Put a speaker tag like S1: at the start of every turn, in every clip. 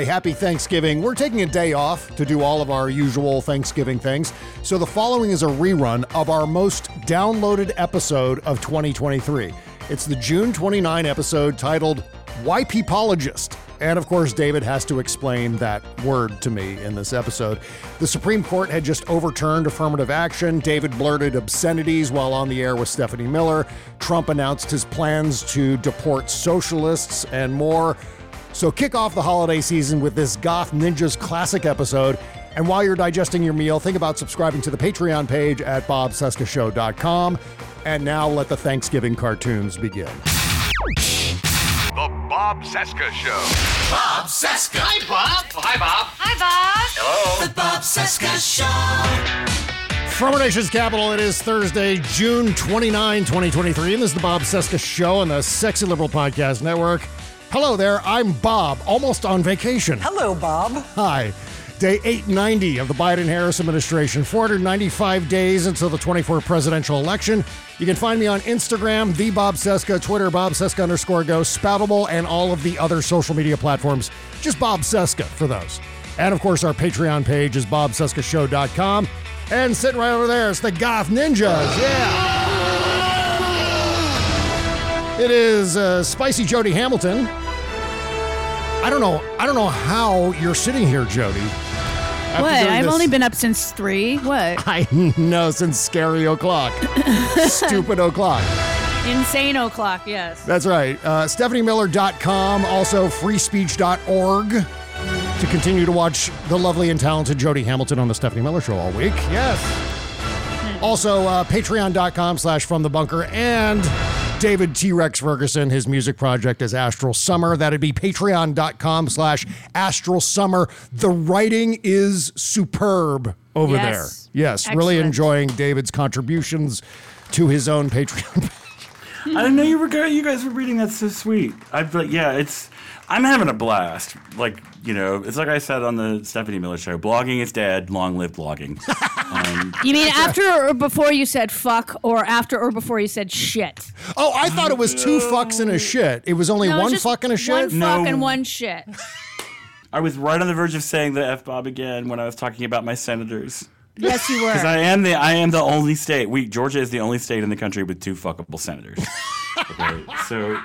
S1: Happy Thanksgiving. We're taking a day off to do all of our usual Thanksgiving things. So the following is a rerun of our most downloaded episode of 2023. It's the June 29 episode titled Wypipologist. And of course, David has to explain that word to me in this episode. The Supreme Court had just overturned affirmative action. David blurted obscenities while on the air with Stephanie Miller. Trump announced his plans to deport socialists and more. So kick off the holiday season with this Goth Ninjas classic episode. And while you're digesting your meal, think about subscribing to the Patreon page at bobcescashow.com. And now let the Thanksgiving cartoons begin.
S2: The Bob Cesca Show.
S3: Bob Cesca. Hi, Bob. Oh, hi, Bob. Hi, Bob. Hello. The Bob Cesca Show.
S1: From our nation's capital, it is Thursday, June 29, 2023, and this is the Bob Cesca Show on the Sexy Liberal Podcast Network. Hello there, I'm Bob, almost on vacation.
S4: Hello, Bob.
S1: Hi. Day 890 of the Biden Harris administration, 495 days until the 24 presidential election. You can find me on Instagram, the Bob Cesca, Twitter, Bob Cesca underscore go, Spoutible, and all of the other social media platforms. Just Bob Cesca for those. And of course, our Patreon page is bobcescashow.com. And sitting right over there is the Goth Ninjas. Yeah. It is uh, Spicy Jody Hamilton. I don't know. I don't know how you're sitting here, Jody. After
S5: What? I've
S1: this-
S5: only been up since three. What?
S1: I know since scary o'clock, stupid o'clock.
S5: Insane o'clock. Yes.
S1: That's right. Uh, StephanieMiller.com, also freespeech.org to continue to watch the lovely and talented Jody Hamilton on the Stephanie Miller Show all week. Yes. Also, uh, patreon.com slash from the bunker and David T Rex Ferguson, his music project is Astral Summer. That'd be patreon.com slash Astral Summer. The writing is superb over
S5: Yes.
S1: there. Yes, really enjoying David's contributions to his own Patreon.
S6: I didn't know you were go- you guys were reading that so sweet. I but yeah, it's I'm having a blast. Like you know, it's like I said on the Stephanie Miller show. Blogging is dead. Long live blogging. um,
S5: You mean after or before you said fuck, or after or before you said shit?
S1: Oh, I thought it was two fucks and a shit. It was only
S5: No,
S1: one
S5: just
S1: fuck and a shit.
S5: One fuck
S6: No.
S5: and one shit.
S6: I was right on the verge of saying the f bob again when I was talking about my senators.
S5: Yes, you were.
S6: Because I am the I am the only state. We Georgia is the only state in the country with two fuckable senators. okay, so.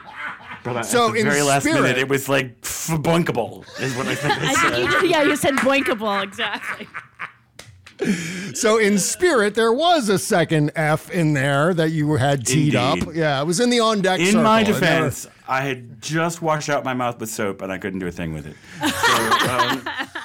S6: But
S1: So
S6: at the
S1: in
S6: very last
S1: spirit-
S6: minute, it was like bunkable, is what I think I
S5: I
S6: said.
S5: think you yeah, you said boinkable exactly.
S1: So in spirit, there was a second F in there that you had teed up. Yeah, it was in the on deck.
S6: In
S1: circle.
S6: my
S1: It never-
S6: defense, I had just washed out my mouth with soap and I couldn't do a thing with it. So, um,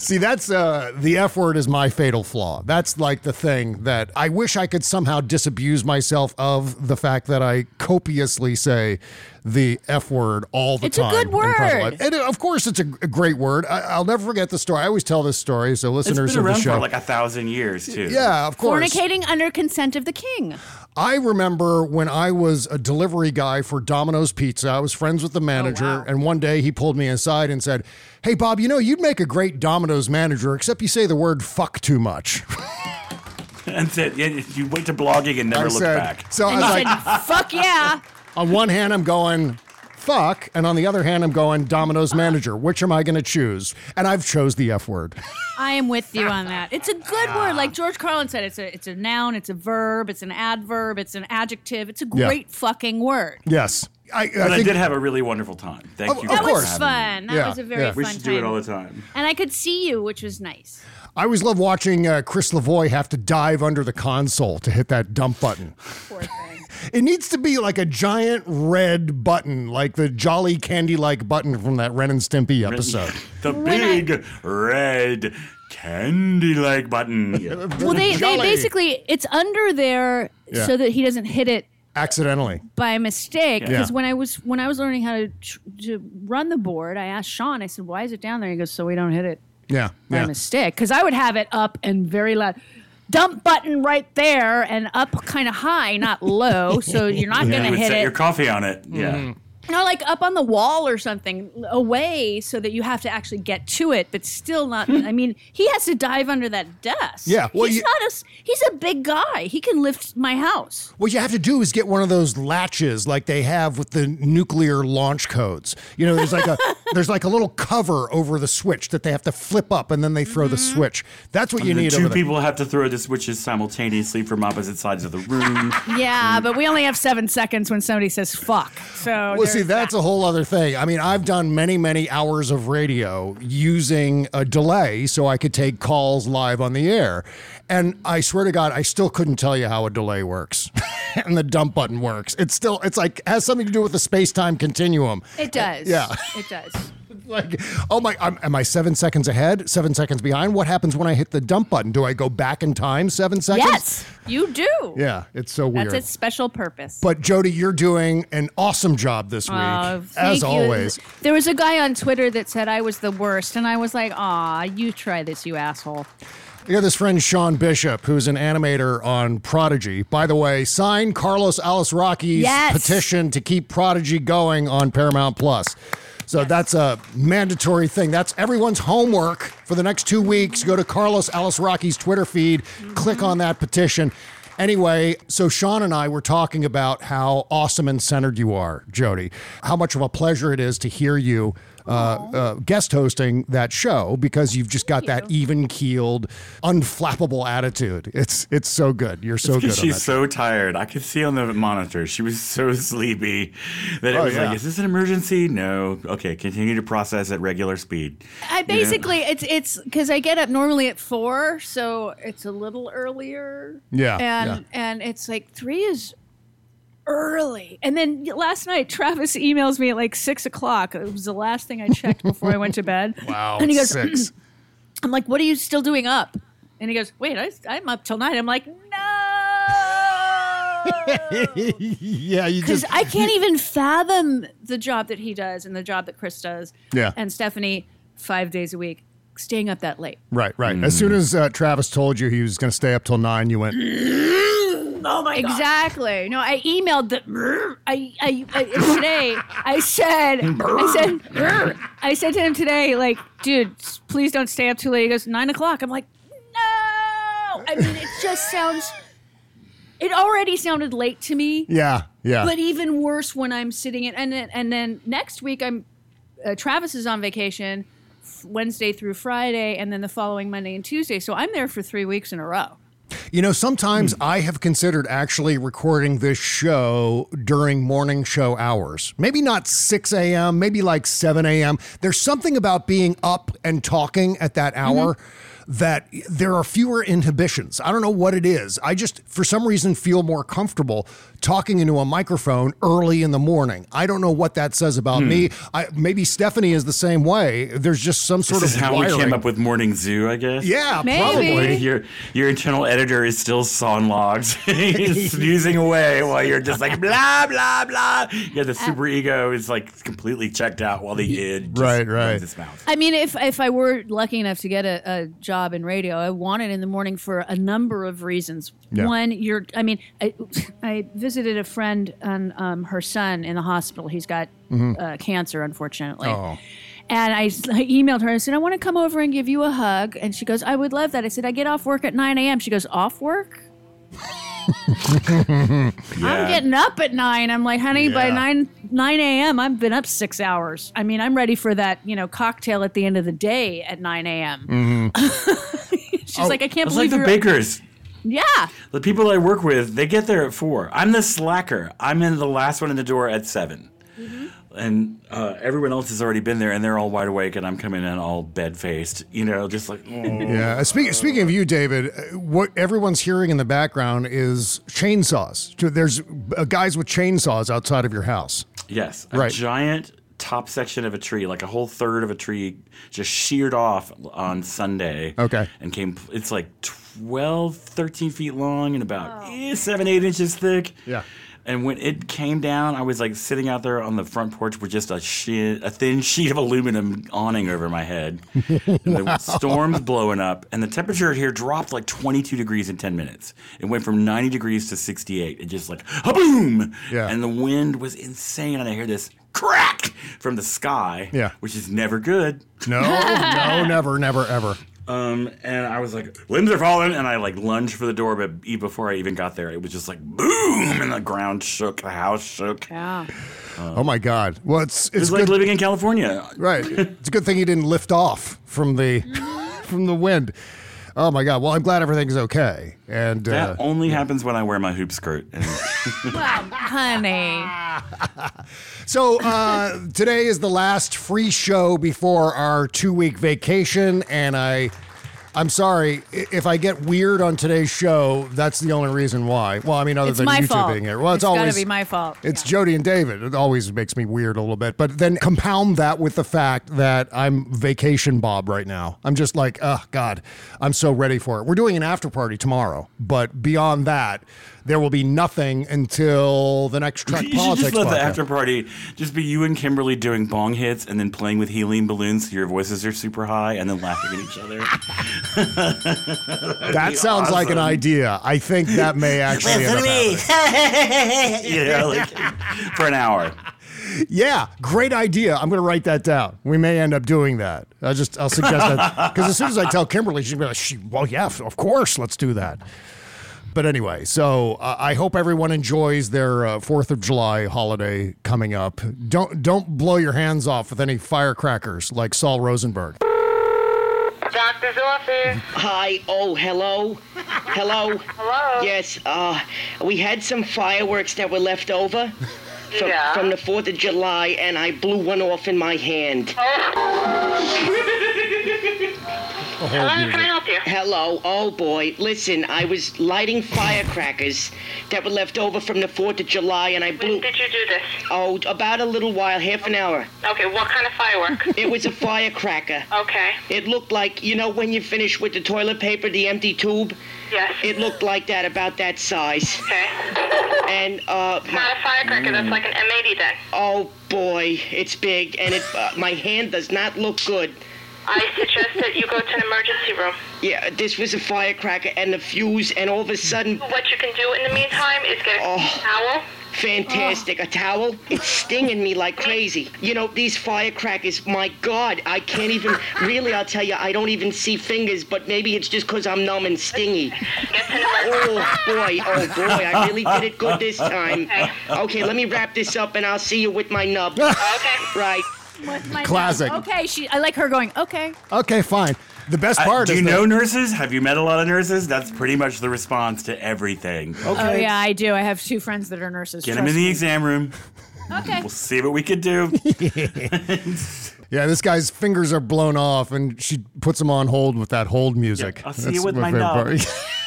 S1: See, that's uh, the F word is my fatal flaw. That's like the thing that I wish I could somehow disabuse myself of the fact that I copiously say the F word all the time.
S5: It's a good word.
S1: And of course, it's a, a great word. I, I'll never forget the story. I always tell this story, so
S6: it's
S1: listeners
S6: been
S1: of the
S6: around
S1: show.
S6: for like a thousand years, too.
S1: yeah, of course.
S5: Fornicating under consent of the king.
S1: I remember when I was a delivery guy for Domino's Pizza, I was friends with the oh, manager,
S5: wow.
S1: and one day he pulled me aside and said, Hey, Bob, you know, you'd make a great Domino's manager, except you say the word fuck too much.
S6: And said, yeah, you went to blogging and never
S1: I
S6: looked
S1: said,
S6: back.
S1: So I was
S5: you
S1: like,
S5: said, fuck yeah.
S1: on one hand, I'm going, fuck, and on the other hand, I'm going Domino's manager. Which am I going to choose? And I've chose the F word.
S5: I am with you on that. It's a good word, like George Carlin said. It's a it's a noun. It's a verb. It's an adverb. It's an adjective. It's a
S1: Yeah.
S5: great fucking word.
S1: yes, I, I
S6: But I,
S1: think
S6: did have a really wonderful time. Thank
S1: Of-
S6: you.
S1: of
S5: That
S6: for
S5: was
S6: having me.
S5: fun. That
S1: Yeah,
S5: was a very
S1: yeah.
S5: fun
S6: We
S5: time.
S6: should do it all the time.
S5: And I could see you, which was nice.
S1: I always love watching uh, Chris Lavoie have to dive under the console to hit that dump button.
S5: Poor thing.
S1: It needs to be like a giant red button, like the jolly candy like button from that Ren and Stimpy episode.
S6: The
S5: When I-
S6: big red candy-like button.
S5: well, they, they
S1: Jolly.
S5: basically it's under there
S1: Yeah.
S5: so that he doesn't hit it
S1: Accidentally.
S5: by mistake.
S1: Yeah.
S5: Because when I was when I was learning how to tr- to run the board, I asked Sean. I said, "Why is it down there?" He goes, "So we don't hit it
S1: Yeah.
S5: by
S1: yeah.
S5: mistake." Because I would have it up and very loud. Dump button right there and up kind of high, not low, so you're not
S6: You
S5: gonna
S6: would
S5: hit
S6: set
S5: it.
S6: your coffee on it. Yeah.
S1: Mm-hmm.
S5: No, like up on the wall or something, away, so that you have to actually get to it, but still not. I mean, he has to dive under that desk.
S1: Yeah, well,
S5: he's
S1: you-
S5: not a. He's a big guy. He can lift my house.
S1: What you have to do is get one of those latches like they have with the nuclear launch codes. You know, there's like a there's like a little cover over the switch that they have to flip up and then they throw the
S5: Mm-hmm.
S1: switch. That's what you need.
S6: two
S1: over there.
S6: people have to throw the switches simultaneously from opposite sides of the room.
S5: Yeah, but we only have seven seconds when somebody says "fuck." So
S1: Well, see, that's
S5: that.
S1: a whole other thing. I mean, I've done many, many hours of radio using a delay so I could take calls live on the air. And I swear to God, I still couldn't tell you how a delay works and the dump button works. It's still, it's like, has something to do with the space time continuum.
S5: It does.
S1: Yeah.
S5: it does.
S1: Like, oh my, I'm, am I seven seconds ahead, seven seconds behind? What happens when I hit the dump button? Do I go back in time seven seconds?
S5: Yes, you do.
S1: Yeah, it's so weird.
S5: That's its special purpose.
S1: but Jody, you're doing an awesome job this oh, week,
S5: Oh, thank
S1: as
S5: you.
S1: always.
S5: There was a guy on Twitter that said I was the worst, and I was like, "Aw, you try this, you asshole."
S1: I got this friend Sean Bishop, who's an animator on Prodigy. By the way, sign Carlos Alice Rocky's
S5: Yes.
S1: petition to keep Prodigy going on Paramount Plus. So that's a mandatory thing. That's everyone's homework for the next two weeks. Go to Carlos Alice Rocky's Twitter feed, mm-hmm. click on that petition. Anyway, so Sean and I were talking about how awesome and centered you are, Jody. How much of a pleasure it is to hear you uh, uh, guest hosting that show because you've just got that even keeled, unflappable attitude. It's it's so good. You're so good.
S6: Because
S1: on
S6: she's
S1: that.
S6: so tired. I could see on the monitor. She was so sleepy that it
S1: Oh,
S6: was
S1: yeah.
S6: like, is this an emergency? No. Okay, continue to process at regular speed.
S5: I basically it's it's because I get up normally at four, so it's a little earlier.
S1: Yeah,
S5: and and it's like three is early. And then last night, Travis emails me at like six o'clock. It was the last thing I checked before I went to bed.
S1: wow.
S5: And he goes,
S1: six.
S5: I'm like, what are you still doing up? And he goes, wait, I, I'm up till nine. I'm like, no.
S1: yeah, you
S5: Because
S1: just
S5: I can't even fathom the job that he does and the job that Chris does.
S1: Yeah.
S5: And Stephanie, five days a week, staying up that late.
S1: right, right. As soon as uh, Travis told you he was going to stay up till nine, you went.
S5: Oh my exactly. No, I emailed the I, I, I today. I said I said I said to him today, like, dude, please don't stay up too late. He goes nine o'clock. I'm like, no. I mean, it just sounds. It already sounded late to me,
S1: Yeah, yeah.
S5: but even worse when I'm sitting in. And then and then next week I'm uh, Travis is on vacation. f- Wednesday through Friday, and then the following Monday and Tuesday. So I'm there for three weeks in a row.
S1: You know, sometimes hmm. I have considered actually recording this show during morning show hours. Maybe not 6 a.m., maybe like 7 a.m. There's something about being up and talking at that mm-hmm. hour that there are fewer inhibitions. I don't know what it is. I just, for some reason, feel more comfortable talking into a microphone early in the morning. I don't know what that says about me. Hmm. I, maybe Stephanie is the same way. There's just some sort
S6: This is
S1: of
S6: how
S1: wiring.
S6: we came up with Morning Zoo, I guess.
S1: yeah,
S5: Maybe.
S1: probably.
S6: Your your internal editor is still sawing logs. He's snoozing away while you're just like blah blah blah. Yeah, the uh, super ego is like completely checked out while the id just
S1: Right, right.
S6: runs its mouth.
S5: I mean, if if I were lucky enough to get a, a job in radio, I want it in the morning for a number of reasons.
S1: Yeah.
S5: One, you're. I mean, I, I visited a friend and um, her son in the hospital. He's got uh, cancer, unfortunately.
S1: Oh.
S5: And I emailed her. I said, I want to come over and give you a hug. And she goes, I would love that. I said, I get off work at 9 a.m. She goes, off work? I'm getting up at nine. I'm like, honey, by nine nine a.m. I've been up six hours. I mean, I'm ready for that, you know, cocktail at the end of the day at nine a.m. She's like, I can't
S6: It's like
S5: believe
S6: the bakers.
S5: Yeah,
S6: The people I work with, they get there at four. I'm the slacker. I'm in the last one in the door at 7
S5: Mm-hmm.
S6: And uh, everyone else has already been there, and they're all wide awake, and I'm coming in all bed faced. You know, just like oh.
S1: Yeah. Speaking speaking of you, David, uh, what everyone's hearing in the background is chainsaws. There's uh, guys with chainsaws outside of your house.
S6: yes, a
S1: Right.
S6: giant top section of a tree, like a whole third of a tree, just sheared off on Sunday.
S1: Okay.
S6: and came. It's like 12, 13 feet long and about eh, seven, eight inches thick.
S1: Yeah.
S6: And when it came down, I was like sitting out there on the front porch with just a sheet, a thin sheet of aluminum awning over my head. And the storm's blowing up, and the temperature here dropped like 22 degrees in 10 minutes. It went from 90 degrees to 68. It just like a boom.
S1: Yeah.
S6: And the wind was insane, and I hear this crack from the sky.
S1: Yeah.
S6: Which is never good.
S1: No, no, never, never, ever.
S6: Um, and I was like, limbs are falling, and I like lunged for the door, but e- before I even got there, it was just like boom, and the ground shook, the house shook.
S5: yeah.
S1: Oh my God. Well, it's
S6: It was
S1: it's
S6: like living in California.
S1: Right. It's a good thing you didn't lift off from the from the wind. Oh my God. Well, I'm glad everything's okay. And uh,
S6: That only happens when I wear my hoop skirt. And
S5: Well, honey.
S1: So uh, today is the last free show before our two week vacation, and I. I'm sorry if I get weird on today's show. That's the only reason why. Well, I mean, other
S5: It's
S1: than
S5: my
S1: you
S5: fault.
S1: being here. Well, it's,
S5: It's gotta
S1: always
S5: be my fault.
S1: It's Jody and David. It always makes me weird a little bit. But then compound that with the fact that I'm vacation Bob right now. I'm just like, oh God, I'm so ready for it. We're doing an after party tomorrow, but beyond that, there will be nothing until the next Trek
S6: you should
S1: Politics
S6: just let the after party just be you and Kimberly doing bong hits and then playing with helium balloons so your voices are super high and then laughing at each other.
S1: That sounds like an idea. I think that may actually end up happening.
S6: you know, like for an hour.
S1: Yeah, great idea. I'm going to write that down. We may end up doing that. I'll just I'll suggest that because as soon as I tell Kimberly, she'll be like, she, "Well, yeah, of course, let's do that." But anyway, so uh, I hope everyone enjoys their uh, Fourth of July holiday coming up. Don't don't blow your hands off with any firecrackers like Saul Rosenberg.
S4: Doctor's office.
S7: Hi. Oh, hello. Hello.
S4: Hello.
S7: Yes. Uh, we had some fireworks that were left over from,
S4: Yeah.
S7: from the Fourth of July, and I blew one off in my hand.
S4: Hello, can I help you?
S7: Hello. Oh boy. Listen, I was lighting firecrackers that were left over from the Fourth of July, and I blew.
S4: When did you do this?
S7: Oh, about a little while, half an hour.
S4: Okay, what kind of firework?
S7: It was a firecracker.
S4: okay.
S7: It looked like you know when you finish with the toilet paper, the empty tube.
S4: Yes.
S7: It looked like that, about that size.
S4: Okay.
S7: And uh,
S4: It's not a firecracker. That's like an M80 then.
S7: Oh boy, it's big, and it uh, my hand does not look good.
S4: I suggest that you go to an emergency room.
S7: Yeah, this was a firecracker and the fuse, and all of a sudden,
S4: What you can do in the meantime is get a
S7: Oh.
S4: towel.
S7: Fantastic, a towel. It's stinging me like crazy. You know, these firecrackers, my God, I can't even, really, I'll tell you, I don't even see fingers, but maybe it's just because I'm numb and stingy.
S4: Get to an emergency
S7: Oh boy, oh boy, I really did it good this time.
S4: Okay.
S7: Okay, let me wrap this up and I'll see you with my nub.
S4: Okay.
S7: Right.
S5: With my
S1: Classic.
S5: Okay, she. I like her going. Okay.
S1: Okay, fine. The best
S6: I-
S1: part
S6: do you
S1: that-
S6: know nurses? Have you met a lot of nurses? That's pretty much the response to everything. Okay.
S5: Oh yeah, I do. I have two friends that are nurses.
S6: Get them in
S5: trust
S6: the
S5: me.
S6: exam room.
S5: Okay.
S6: We'll see what we could do.
S1: Yeah, this guy's fingers are blown off, and she puts him on hold with that hold music.
S6: Yeah, I'll see you with my
S1: favorite
S6: knob.
S1: part.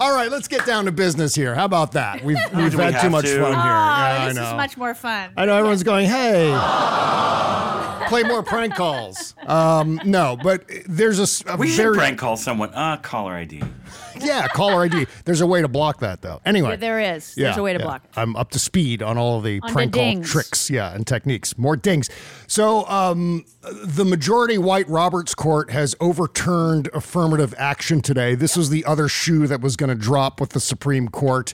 S1: All right, let's get down to business here. How about that? We've we've
S6: do we
S1: had too much
S6: to?
S1: fun here.
S5: Oh,
S1: Yeah, I
S5: this
S1: know.
S5: is much more fun.
S1: I know everyone's going, hey, play more prank calls. Um, no, but there's a, s- a
S6: We should prank call someone. Uh, caller ID.
S1: yeah caller ID. There's a way to block that though. Anyway,
S5: Yeah, there is.
S1: Yeah,
S5: There's a way to
S1: yeah.
S5: block.
S1: I'm up to speed on all of the
S5: On the
S1: prank call tricks, yeah, and techniques. More dings. So, um, the majority white Roberts Court has overturned affirmative action today. This was the other shoe that was going to drop with the Supreme Court.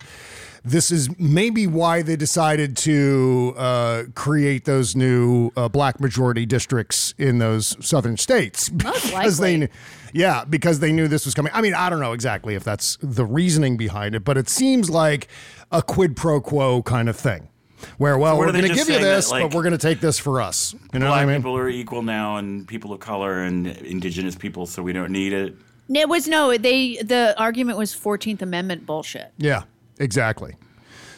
S1: This is maybe why they decided to uh, create those new uh, black majority districts in those southern states
S5: Most
S1: because
S5: likely.
S1: they Yeah, because they knew this was coming. I mean, I don't know exactly if that's the reasoning behind it, but it seems like a quid pro quo kind of thing. Where, well,
S6: what
S1: we're going to give you
S6: saying that,
S1: this,
S6: like,
S1: but we're going to take this for us. You know
S6: Black
S1: what I mean?
S6: people are equal now, and people of color and indigenous people, so we don't need it.
S5: It was no. They the argument was Fourteenth Amendment bullshit.
S1: Yeah, exactly.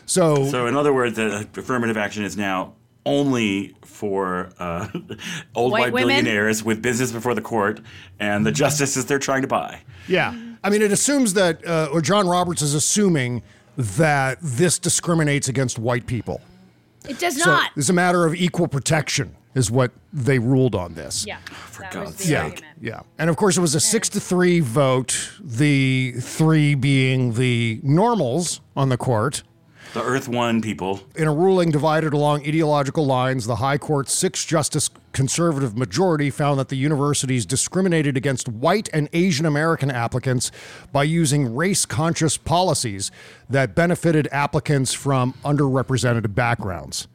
S1: So,
S6: So, in other words, the affirmative action is now only for uh, old
S5: White
S6: white,
S5: women?
S6: billionaires with business before the court and the justices they're trying to buy.
S1: yeah. I mean, it assumes that, uh, or John Roberts is assuming that this discriminates against white people.
S5: It does
S1: So
S5: not.
S1: it's a matter of equal protection, is what they ruled on this.
S5: yeah, for
S6: God's
S1: Yeah,
S5: argument.
S1: yeah, and of course it was a six to three vote. The three being the normals on the court.
S6: The Earth One people.
S1: In a ruling divided along ideological lines, the High Court's six justice conservative majority found that the universities discriminated against white and Asian American applicants by using race conscious policies that benefited applicants from underrepresented backgrounds.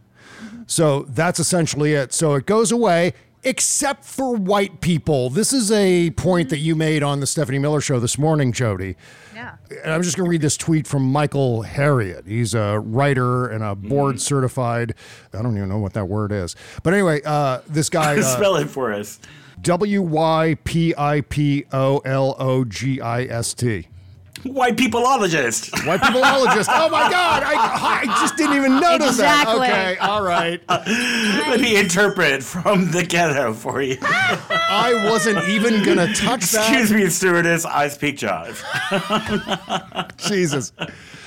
S1: So that's essentially it. So it goes away, except for white people. This is a point that you made on the Stephanie Miller show this morning, Jody.
S5: Yeah.
S1: And I'm just going to read this tweet from Michael Harriot. He's a writer and a board certified. I don't even know what that word is. But anyway, uh, this guy. Uh,
S6: Spell it for us.
S1: W Y P I P O L O G I S T.
S6: White peopleologist.
S1: White peopleologist. Oh my God. I, I just didn't even notice
S5: Exactly.
S1: that. Okay. All right.
S6: Let me interpret from the ghetto for you.
S1: I wasn't even going to touch that.
S6: Excuse me, stewardess. I speak jive.
S1: Jesus.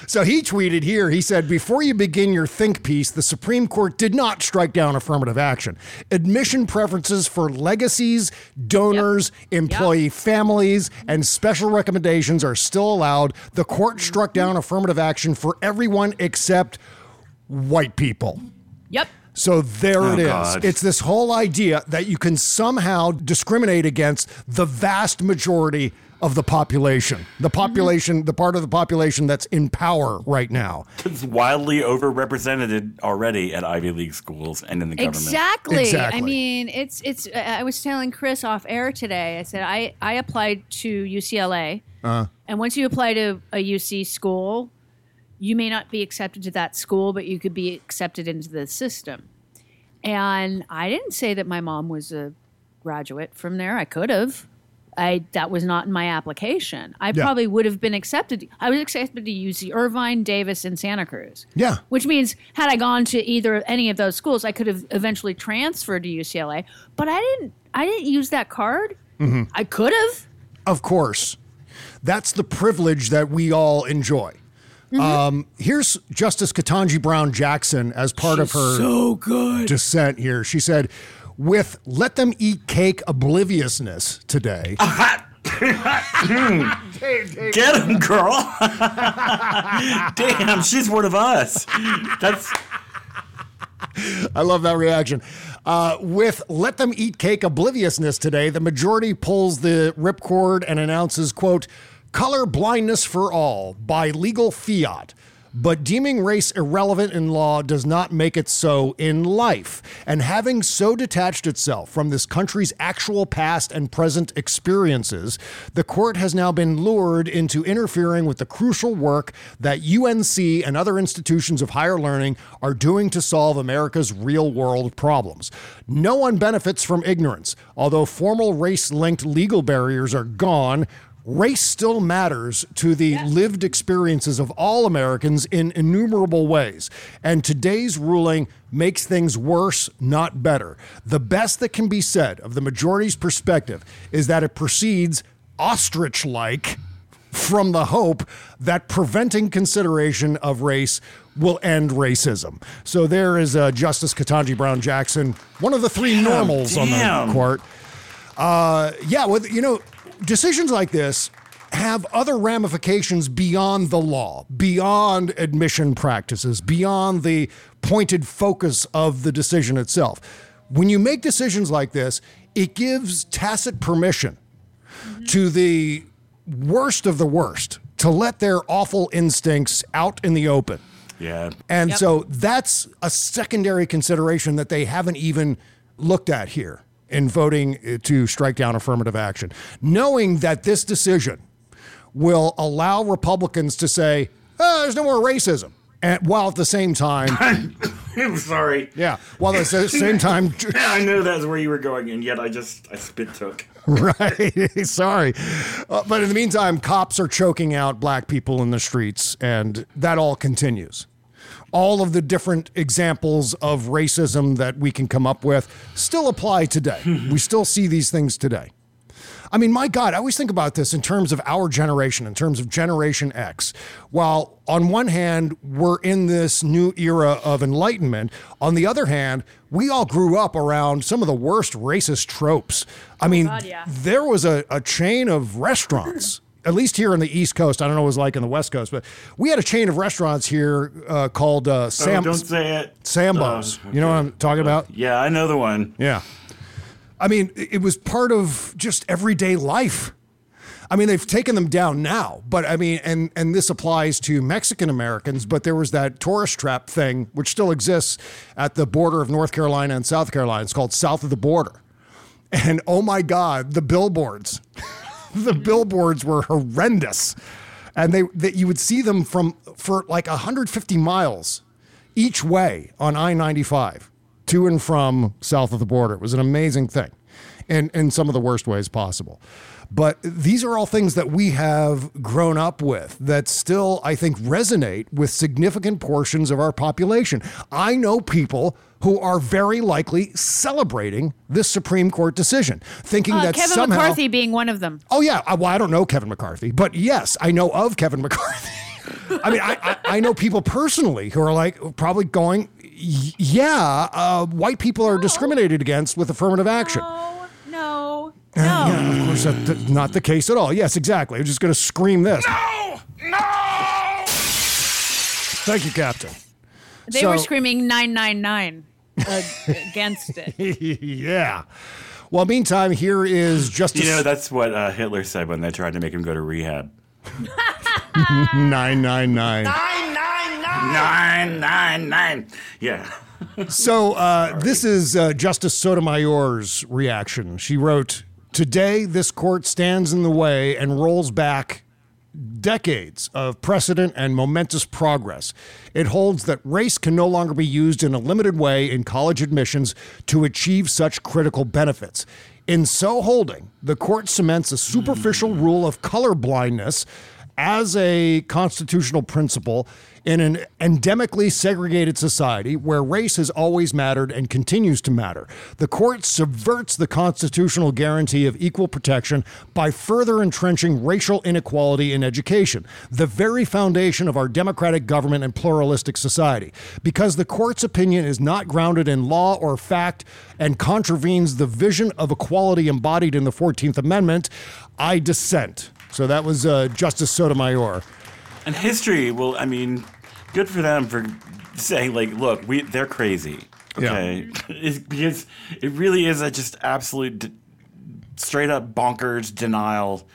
S1: So he tweeted here, he said, Before you begin your think piece, the Supreme Court did not strike down affirmative action. Admission preferences for legacies, donors, employee families, and special recommendations are still allowed. The court mm-hmm. struck down affirmative action for everyone except white people.
S5: Yep.
S1: So there
S6: Oh,
S1: it is.
S6: God.
S1: It's this whole idea that you can somehow discriminate against the vast majority of the population. The population, the part of the population that's in power right now.
S6: It's wildly overrepresented already at Ivy League schools and in the government.
S5: Exactly. I mean, it's it's. I was telling Chris off air today. I said I I applied to UCLA,
S1: Uh,
S5: and once you apply to a UC school, you may not be accepted to that school, but you could be accepted into the system. And I didn't say that my mom was a graduate from there. I could have. I that was not in my application. I
S1: Yeah.
S5: probably would have been accepted. I was accepted to UC Irvine, Davis, and Santa Cruz.
S1: yeah.
S5: Which means, had I gone to either any of those schools, I could have eventually transferred to UCLA. But I didn't. I didn't use that card.
S1: Mm-hmm.
S5: I could have.
S1: Of course. That's the privilege that we all enjoy. Um, here's Justice Ketanji Brown Jackson as part of her
S5: So good.
S1: dissent here. She said, with let them eat cake obliviousness today.
S6: Get him, girl. Damn, she's one of us. That's
S1: I love that reaction. Uh, with Let Them Eat Cake obliviousness today, the majority pulls the ripcord and announces, quote, color blindness for all by legal fiat. But deeming race irrelevant in law does not make it so in life. And having so detached itself from this country's actual past and present experiences, the court has now been lured into interfering with the crucial work that UNC and other institutions of higher learning are doing to solve America's real world problems. No one benefits from ignorance. Although formal race linked legal barriers are gone, Race still matters to the lived experiences of all Americans in innumerable ways. And today's ruling makes things worse, not better. The best that can be said of the majority's perspective is that it proceeds ostrich like from the hope that preventing consideration of race will end racism. So there is uh, Justice Ketanji Brown Jackson, one of the three normals on the court. Uh, yeah, well, you know, decisions like this have other ramifications beyond the law, beyond admission practices, beyond the pointed focus of the decision itself. When you make decisions like this, it gives tacit permission mm-hmm. to the worst of the worst to let their awful instincts out in the open.
S6: yeah.
S1: And so that's a secondary consideration that they haven't even looked at here. In voting uh, to strike down affirmative action, knowing that this decision will allow Republicans to say, oh, there's no more racism. And while at the same time,
S6: I'm sorry.
S1: yeah, while at the same time,
S6: I knew that's where you were going, and yet I just I spit took.
S1: right. Sorry. Uh, but in the meantime, cops are choking out black people in the streets, and that all continues. All of the different examples of racism that we can come up with still apply today. Hmm. we still see these things today. I mean, my God, I always think about this in terms of our generation, in terms of Generation X. While on one hand, we're in this new era of enlightenment, on the other hand, we all grew up around some of the worst racist tropes. I oh mean,
S5: God, yeah.
S1: there was a, a chain of restaurants. At least here on the East Coast, I don't know what it was like in the West Coast, but we had a chain of restaurants here uh, called uh, Sam.
S6: oh, don't say it.
S1: Sambo's.
S6: Oh,
S1: You know what I'm talking about?
S6: Yeah, I know the one.
S1: Yeah. I mean, it it was part of just everyday life. I mean, they've taken them down now, but I mean, and and this applies to Mexican Americans, but there was that tourist trap thing which still exists at the border of North Carolina and South Carolina. It's called South of the Border. And oh my God, the billboards. the billboards were horrendous. And they that you would see them from for like 150 miles each way on I-95 to and from south of the border. It was an amazing thing. And in some of the worst ways possible. But these are all things that we have grown up with that still, I think, resonate with significant portions of our population. I know people who are very likely celebrating this Supreme Court decision, thinking
S5: Uh,
S1: that
S5: Kevin
S1: somehow.
S5: McCarthy being one of them.
S1: Oh yeah, I- well I don't know Kevin McCarthy, but yes, I know of Kevin McCarthy. I mean, I, I, I know people personally who are like probably going, yeah, uh, white people are discriminated against with affirmative action.
S5: No, no,
S1: yeah, of course, that's not the case at all. Yes, exactly. I'm just going to scream this.
S2: No! No!
S1: Thank you, Captain.
S5: They were screaming 999 uh, against it.
S1: yeah. Well, meantime, here is Justice
S6: You know, that's what uh, Hitler said when they tried to make him go to rehab.
S1: 999.
S6: Nine, nine, nine. Yeah.
S1: So uh, this is uh, Justice Sotomayor's reaction. She wrote, "Today, this court stands in the way and rolls back decades of precedent and momentous progress. It holds that race can no longer be used in a limited way in college admissions to achieve such critical benefits." In so holding, the court cements a superficial rule of color blindness as a constitutional principle in an endemically segregated society where race has always mattered and continues to matter. The court subverts the constitutional guarantee of equal protection by further entrenching racial inequality in education, the very foundation of our democratic government and pluralistic society. Because the court's opinion is not grounded in law or fact and contravenes the vision of equality embodied in the 14th Amendment, I dissent. So that was uh, Justice Sotomayor.
S6: And history, well, I mean, good for them for saying, like, look, we they're crazy.
S1: Yeah.
S6: Okay. It's because it really is a just absolute, d- straight up bonkers denial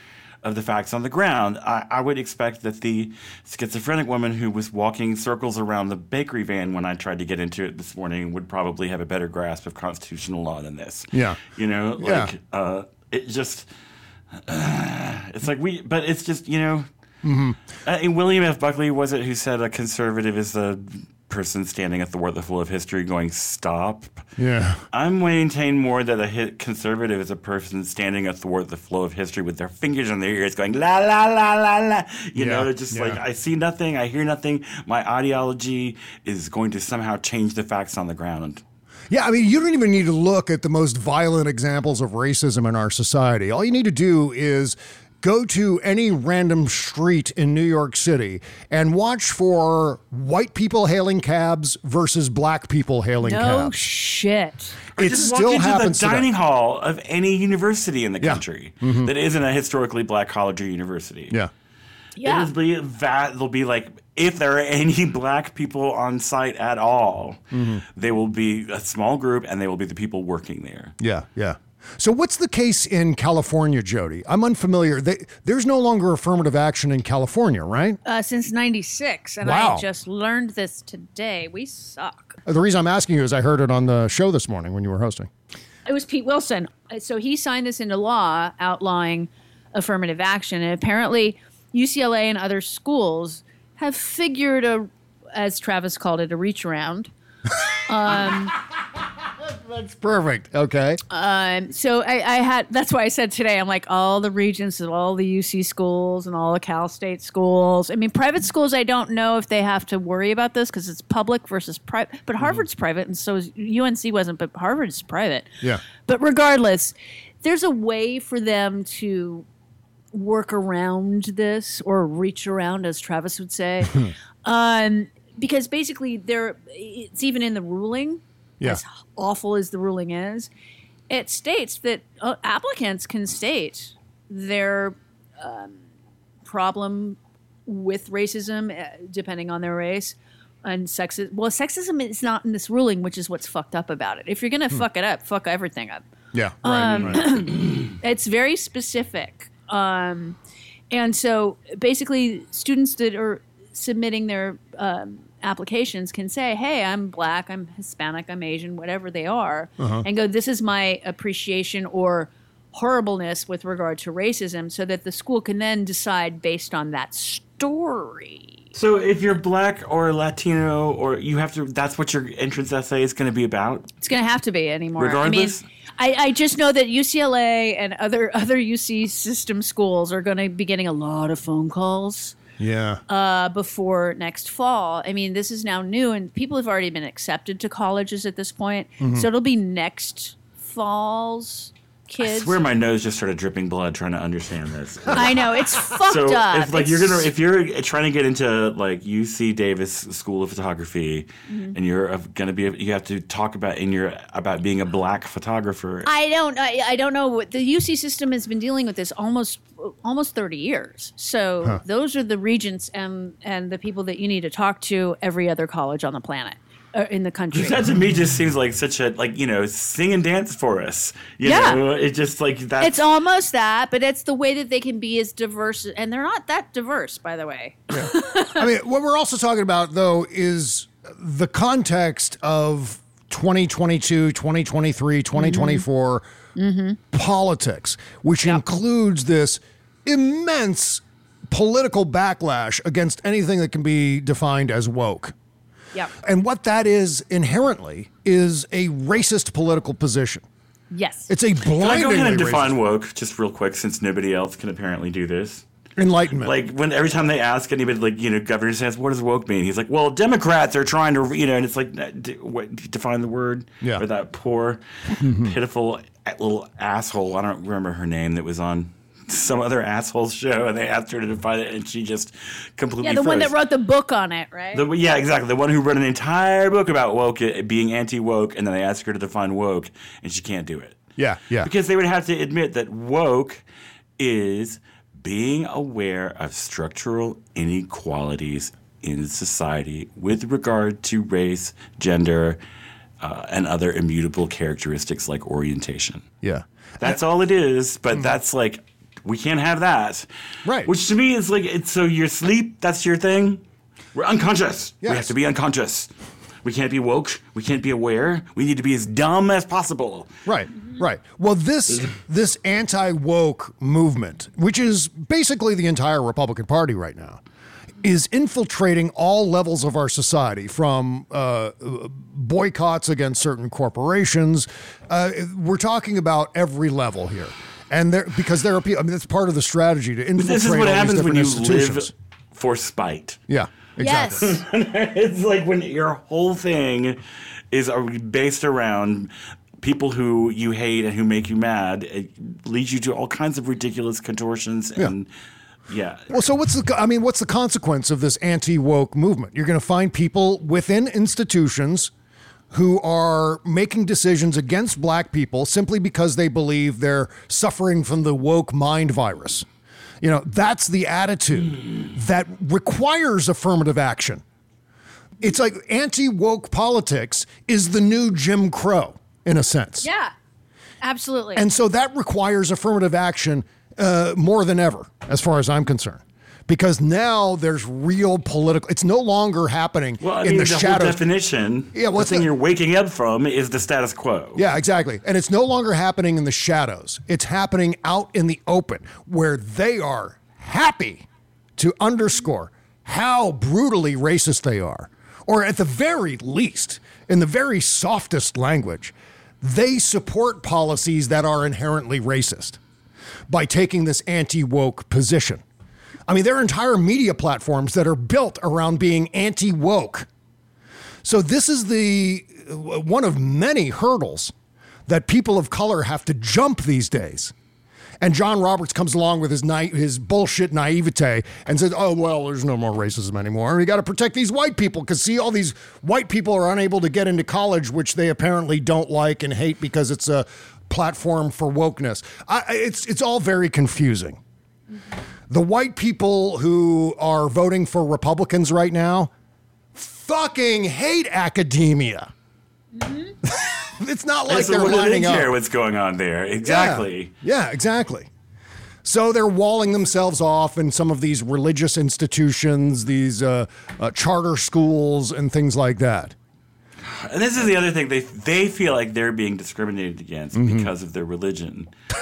S6: of the facts on the ground. I, I would expect that the schizophrenic woman who was walking circles around the bakery van when I tried to get into it this morning would probably have a better grasp of constitutional law than this.
S1: Yeah.
S6: You know,
S1: Yeah.
S6: like, uh, it just, it's like we, but it's just, you know,
S1: Mm-hmm.
S6: uh, and William F. Buckley was it who said a conservative is the person standing at the flow of history going stop.
S1: Yeah.
S6: I'm maintaining more that a hit conservative is a person standing athwart the flow of history with their fingers on their ears going la la la la la. You know,
S1: Yeah,
S6: they're just
S1: yeah.
S6: like I see nothing, I hear nothing. My ideology is going to somehow change the facts on the ground.
S1: Yeah, I mean, you don't even need to look at the most violent examples of racism in our society. All you need to do is go to any random street in New York City and watch for white people hailing cabs versus black people hailing
S5: No
S1: cabs.
S5: shit.
S1: It
S6: Just
S1: still
S6: walk into
S1: happens
S6: the
S1: today.
S6: dining hall of any university in the
S1: Yeah.
S6: country
S1: Mhm.
S6: that isn't a historically black college or university.
S1: Yeah.
S5: Yeah.
S6: It'll be that there'll be like if there are any black people on site at all,
S1: Mhm.
S6: they will be a small group and they will be the people working there.
S1: Yeah, yeah. So what's the case in California, Jody? I'm unfamiliar. They, there's no longer affirmative action in California, right?
S5: Uh, since 96. And
S1: Wow.
S5: I just learned this today. We suck.
S1: The reason I'm asking you is I heard it on the show this morning when you were hosting.
S5: It was Pete Wilson. Uh, So he signed this into law outlawing affirmative action. And apparently, UCLA and other schools have figured a, as Travis called it, a reach around. Um,
S1: That's perfect. Okay.
S5: um, so I, I had that's why I said today I'm like all the regents of all the UC schools and all the Cal State schools. I mean, private schools I don't know if they have to worry about this because it's public versus private. But Harvard's private, and so is UNC wasn't, but Harvard's private.
S1: Yeah.
S5: But regardless, there's a way for them to work around this or reach around, as Travis would say, um, because basically there it's even in the ruling
S1: Yeah.
S5: as awful as the ruling is, it states that uh, applicants can state their um, problem with racism, uh, depending on their race, and sexism. Well, sexism is not in this ruling, which is what's fucked up about it. If you're gonna fuck it up, fuck everything up.
S1: Yeah.
S5: right, Um, it's very specific. Um, and so basically, students that are submitting their um, applications can say, hey, I'm black, I'm Hispanic, I'm Asian, whatever they are,
S8: Uh-huh.
S5: and go, this is my appreciation or horribleness with regard to racism, so that the school can then decide based on that story.
S6: So if you're black or Latino, or you have to, that's what your entrance essay is going to be about.
S5: It's going to have to be anymore.
S6: Regardless?
S5: I mean, I, I just know that UCLA and other other UC system schools are going to be getting a lot of phone calls
S1: Yeah.
S5: uh, before next fall. I mean, this is now new, and people have already been accepted to colleges at this point.
S6: Mhm.
S5: So it'll be next fall's
S6: I swear my nose just started dripping blood trying to understand this.
S5: I know it's fucked
S6: so
S5: up.
S6: if like you're gonna if you're trying to get into like UC Davis School of Photography
S5: Mhm.
S6: and you're uh, gonna be you have to talk about in your about being a black photographer.
S5: I don't. I, I don't know. what The UC system has been dealing with this almost almost thirty years. So
S6: Huh.
S5: those are the regents and and the people that you need to talk to every other college on the planet, in the country.
S6: That to me just seems like such a like you know sing and dance for us. You
S5: Yeah.
S6: know, it just like that.
S5: it's almost that, but it's the way that they can be as diverse, and they're not that diverse, by the way. Yeah.
S1: I mean, what we're also talking about, though, is the context of 2022, 2023, 2024
S5: Mm-hmm.
S1: politics, which includes this immense political backlash against anything that can be defined as woke.
S5: Yep.
S1: And what that is inherently is a racist political position.
S5: Yes.
S1: It's a
S6: Can I go ahead and define
S1: racist
S6: woke just real quick since nobody else can apparently do this?
S1: enlightenment.
S6: Like when every time they ask anybody, like you know, Governor says, what does woke mean? He's like, well, Democrats are trying to, you know, and it's like, uh, d- what, define the word.
S1: Yeah.
S6: Or that poor, pitiful little asshole. I don't remember her name that was on some other asshole's show, and they asked her to define it, and she just completely.
S5: Yeah, the one that wrote the book on it, right?
S6: The, yeah, exactly. The one who wrote an entire book about woke being anti woke, and then they asked her to define woke, and she can't do it.
S1: Yeah, yeah.
S6: Because they would have to admit that woke is being aware of structural inequalities in society with regard to race, gender, uh, and other immutable characteristics like orientation.
S1: Yeah.
S6: That's all it is, but that's like, we can't have that.
S1: Right.
S6: Which to me is like, it's so your sleep, that's your thing. We're unconscious. We have to be unconscious. We can't be woke. We can't be aware. We need to be as dumb as possible.
S1: Right, right. Well, this this anti woke movement, which is basically the entire Republican Party right now, is infiltrating all levels of our society, from uh, boycotts against certain corporations. Uh, we're talking about every level here, and there because there are people. I mean, that's part of the strategy to
S6: But
S1: infiltrate
S6: this is what
S1: all
S6: happens when
S1: different
S6: you
S1: institutions.
S6: live for spite.
S1: Yeah, exactly. Yes.
S6: it's like when your whole thing is uh, based around people who you hate and who make you mad. It leads you to all kinds of ridiculous contortions and yeah.
S1: Well, so what's the? I mean, what's the consequence of this anti woke movement? You're going to find people within institutions who are making decisions against black people simply because they believe they're suffering from the woke mind virus. You know, that's the attitude that requires affirmative action. It's like anti woke politics is the new Jim Crow in a sense.
S5: Yeah, absolutely.
S1: And so that requires affirmative action uh, more than ever, as far as I'm concerned. Because now there's real political. It's no longer happening
S6: Well, I
S1: in
S6: mean,
S1: the,
S6: the,
S1: shadows.
S6: definition,
S1: Yeah,
S6: the
S1: what's
S6: thing
S1: the-
S6: you're waking up from is the status quo.
S1: Yeah, exactly. And it's no longer happening in the shadows. It's happening out in the open where they are happy to underscore how brutally racist they are. Or at the very least, in the very softest language, they support policies that are inherently racist by taking this anti woke position. I mean, there are entire media platforms that are built around being anti woke. So this is the uh, one of many hurdles that people of color have to jump these days. And John Roberts comes along with his na- his bullshit naivete and says, "Oh well, there's no more racism anymore. We got to protect these white people because see, all these white people are unable to get into college, which they apparently don't like and hate because it's a platform for wokeness. I, it's it's all very confusing. The white people who are voting for Republicans right now fucking hate academia. it's not like
S6: so
S1: they're
S6: what do they
S1: lining up.
S6: care what's going on there? Exactly.
S1: Yeah, yeah, exactly. So they're walling themselves off in some of these religious institutions, these uh, uh, charter schools, and things like that.
S6: And this is the other thing. They they feel like they're being discriminated against
S1: Mhm.
S6: because of their religion.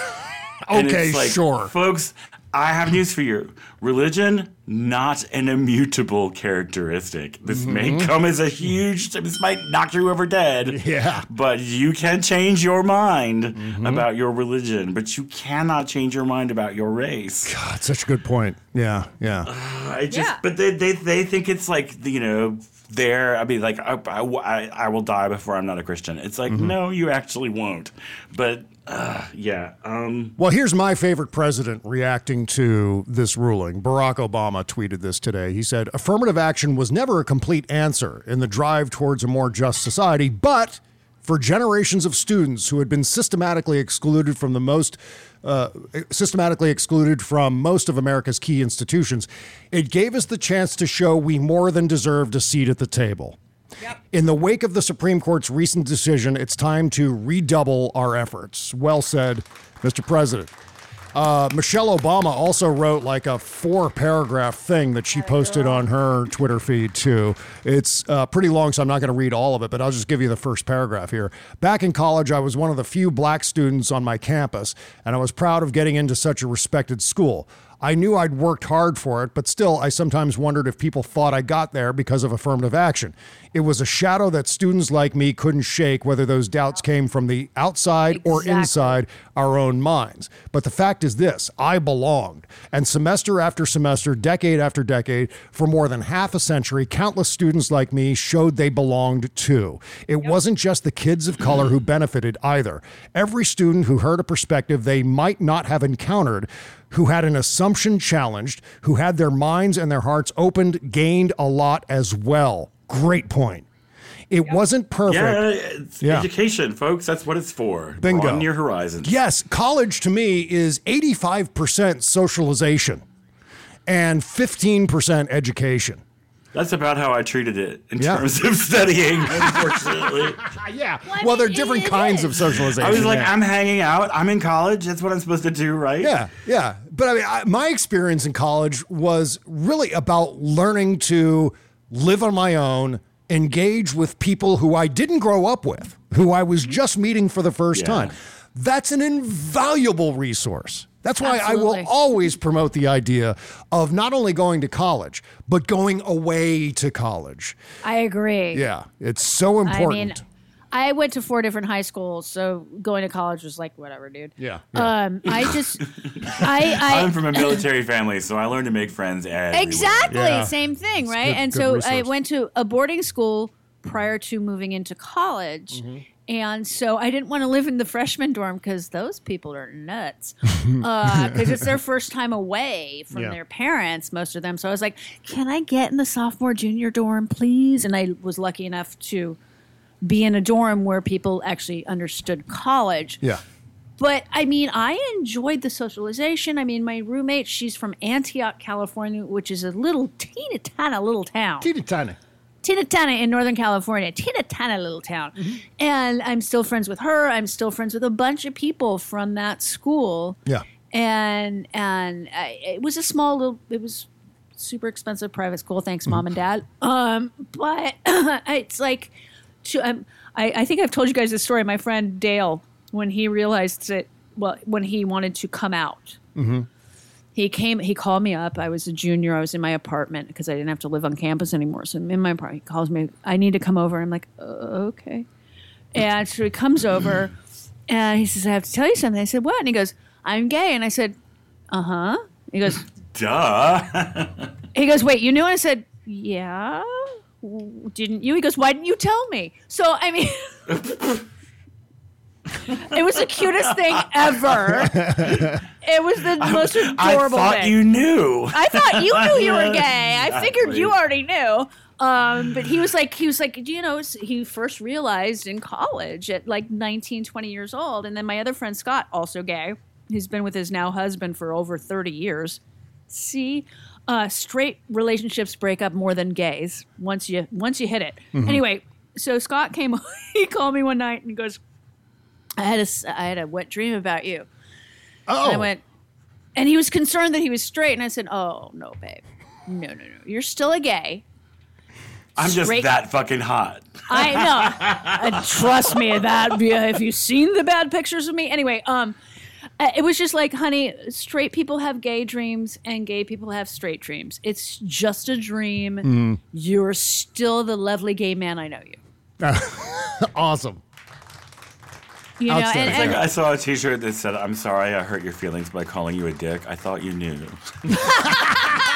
S1: Okay,
S6: like,
S1: sure.
S6: Folks, I have news for you. Religion, not an immutable characteristic. This may
S1: Mhm.
S6: come as a huge, this might knock you over dead.
S1: Yeah.
S6: But you can change your mind
S1: Mm-hmm.
S6: about your religion, but you cannot change your mind about your race.
S1: God, such a good point. Yeah, yeah.
S6: I just, but they, they, they think it's like, you know, there. I mean, like, I, I, I will die before I'm not a Christian. It's like,
S1: Mhm.
S6: no, you actually won't. But uh, yeah, um,
S1: Well, here's my favorite president reacting to this ruling. Barack Obama tweeted this today. He said, Affirmative action was never a complete answer in the drive towards a more just society, but for generations of students who had been systematically excluded from the most uh, systematically excluded from most of America's key institutions, it gave us the chance to show we more than deserved a seat at the table. In the wake of the Supreme Court's recent decision, it's time to redouble our efforts. Well said, Mr. President. Uh, Michelle Obama also wrote like a four paragraph thing that she posted on her Twitter feed, too. It's uh, pretty long, so I'm not going to read all of it, but I'll just give you the first paragraph here. Back in college, I was one of the few black students on my campus, and I was proud of getting into such a respected school. I knew I'd worked hard for it, but still, I sometimes wondered if people thought I got there because of affirmative action. It was a shadow that students like me couldn't shake, whether those doubts came from the outside or inside our own minds. But the fact is this I belonged. And semester after semester, decade after decade, for more than half a century, countless students like me showed they belonged too. It wasn't just the kids of color who benefited either. Every student who heard a perspective they might not have encountered who had an assumption challenged, who had their minds and their hearts opened, gained a lot as well. Great point. It wasn't perfect.
S6: yeah, it's
S1: Yeah.
S6: education, folks. That's what it's for.
S1: Bingo.
S6: Broaden your horizons.
S1: Yes, college to me is 85% socialization and 15% education.
S6: That's about how I treated it in
S1: Yeah.
S6: terms of studying, unfortunately.
S1: yeah. Well, there are different kinds of socialization.
S6: I was like,
S1: yeah.
S6: I'm hanging out. I'm in college. That's what I'm supposed to do, right?
S1: Yeah, yeah. But I mean, I, my experience in college was really about learning to live on my own, engage with people who I didn't grow up with, who I was just meeting for the first
S6: Yeah.
S1: time. That's an invaluable resource. That's why I will always promote the idea of not only going to college, but going away to college.
S5: I agree.
S1: Yeah, it's so important.
S5: I mean, I went to four different high schools, so going to college was like whatever, dude.
S1: Yeah,
S5: Um, I just, I, I,
S6: I'm from a military family, so I learned to make friends everywhere.
S5: Exactly,
S1: Yeah.
S5: same thing, right?
S1: good-
S5: and
S1: good
S5: so I went to a boarding school prior to moving into college.
S1: Mm-hmm.
S5: And so I didn't want to live in the freshman dorm because those people are nuts. Because it's their first time away from
S1: Yeah.
S5: their parents, most of them. So I was like, can I get in the sophomore, junior dorm, please? And I was lucky enough to be in a dorm where people actually understood college.
S1: yeah.
S5: But I mean, I enjoyed the socialization. I mean, my roommate, she's from Antioch, California, which is a little teeny tiny little town.
S1: Teeny tiny.
S5: Teeny tiny in Northern California, teeny tiny little town. And I'm still friends with her. I'm still friends with a bunch of people from that school.
S1: Yeah.
S5: And and I, it was a small little. It was super expensive private school. Thanks, mom and dad. Um, but it's like, to, um, I, I think I've told you guys this story. My friend Dale, when he realized that, well, when he wanted to come out,
S1: Mm-hmm.
S5: he came he called me up. I was a junior. I was in my apartment because i didn't have to live on campus anymore. So i'm in my apartment he calls me i need to come over. I'm like uh, okay. And so he comes over and he says i have to tell you something. I said what? And he goes i'm gay. And i said uh-huh. He goes
S6: Duh.
S5: he goes wait you knew? And i said yeah. W- didn't you he goes why didn't you tell me so i mean it was the cutest thing ever it was the most adorable I
S6: thought
S5: thing.
S6: you knew.
S5: I thought you knew you were gay. I figured you already knew. Um, but he was like, he was like, do you know, he first realized in college at like 19, 20 years old. And then my other friend Scott, also gay, he's been with his now husband for over 30 years. See, uh, straight relationships break up more than gays once you once you hit it.
S8: Mhm.
S5: Anyway, so Scott came, he called me one night and he goes, I had a, I had a wet dream about you.
S1: Oh.
S5: And I went, and he was concerned that he was straight. And I said, Oh, no, babe. No, no, no. You're still a gay.
S6: I'm just
S5: Straight-
S6: that fucking hot.
S5: I know. Uh, trust me, that if you've seen the bad pictures of me. Anyway, um, it was just like, honey, straight people have gay dreams and gay people have straight dreams. It's just a dream.
S1: Mm.
S5: You're still the lovely gay man I know you.
S1: awesome.
S5: You know, and, and
S6: like I saw a T-shirt that said, "I'm sorry I hurt your feelings by calling you a dick. I thought you knew."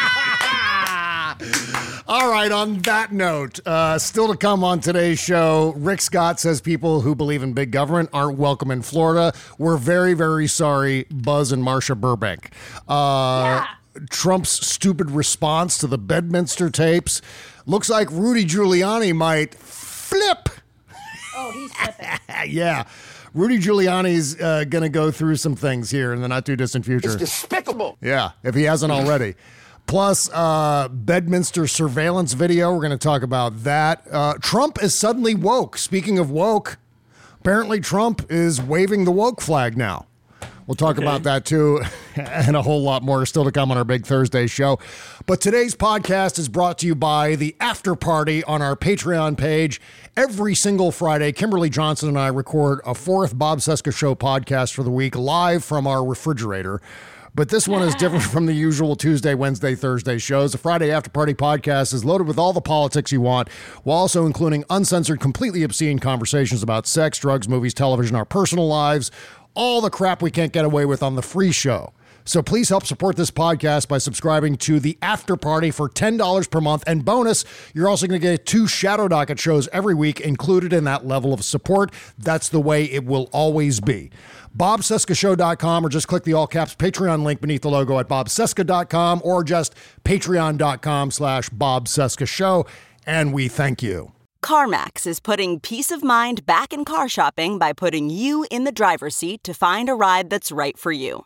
S1: All right, on that note, uh, still to come on today's show, Rick Scott says people who believe in big government aren't welcome in Florida. We're very, very sorry, Buzz and Marsha Burbank. Uh, Trump's stupid response to the Bedminster tapes. Looks like Rudy Giuliani might flip.
S5: oh, he's flipping.
S1: yeah. Rudy Giuliani's uh, going to go through some things here in the not too distant future.
S8: It's despicable.
S1: Yeah, if he hasn't already. Plus, uh, Bedminster surveillance video. We're going to talk about that. Uh, Trump is suddenly woke. Speaking of woke, apparently Trump is waving the woke flag now. We'll talk about that too, and a whole lot more still to come on our Big Thursday show. But today's podcast is brought to you by the after party on our Patreon page. Every single Friday, Kimberly Johnson and I record a fourth Bob Cesca Show podcast for the week live from our refrigerator. But this one is different from the usual Tuesday, Wednesday, Thursday shows. The Friday After Party podcast is loaded with all the politics you want, while also including uncensored, completely obscene conversations about sex, drugs, movies, television, our personal lives, all the crap we can't get away with on the free show. So please help support this podcast by subscribing to the After Party for $10 per month. And bonus, you're also going to get two Shadow Docket shows every week included in that level of support. That's the way it will always be. BobCescashow.com or just click the all caps Patreon link beneath the logo at BobCesca.com or just patreon.com slash Bob Cesca Show. And we thank you.
S9: CarMax is putting peace of mind back in car shopping by putting you in the driver's seat to find a ride that's right for you.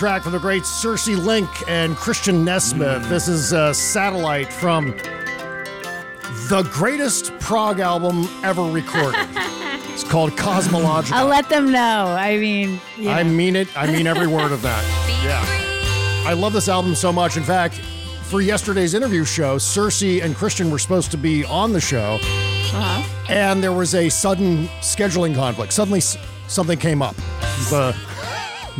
S1: Track from the great Circe Link and Christian Nesmith. This is uh, Satellite from the greatest prog album ever recorded. it's called Cosmological.
S5: I'll let them know. I mean, yeah.
S1: I mean it. I mean every word of that. Yeah. I love this album so much. In fact, for yesterday's interview show, Circe and Christian were supposed to be on the show,
S5: Uh-huh.
S1: and there was a sudden scheduling conflict. Suddenly, something came up. The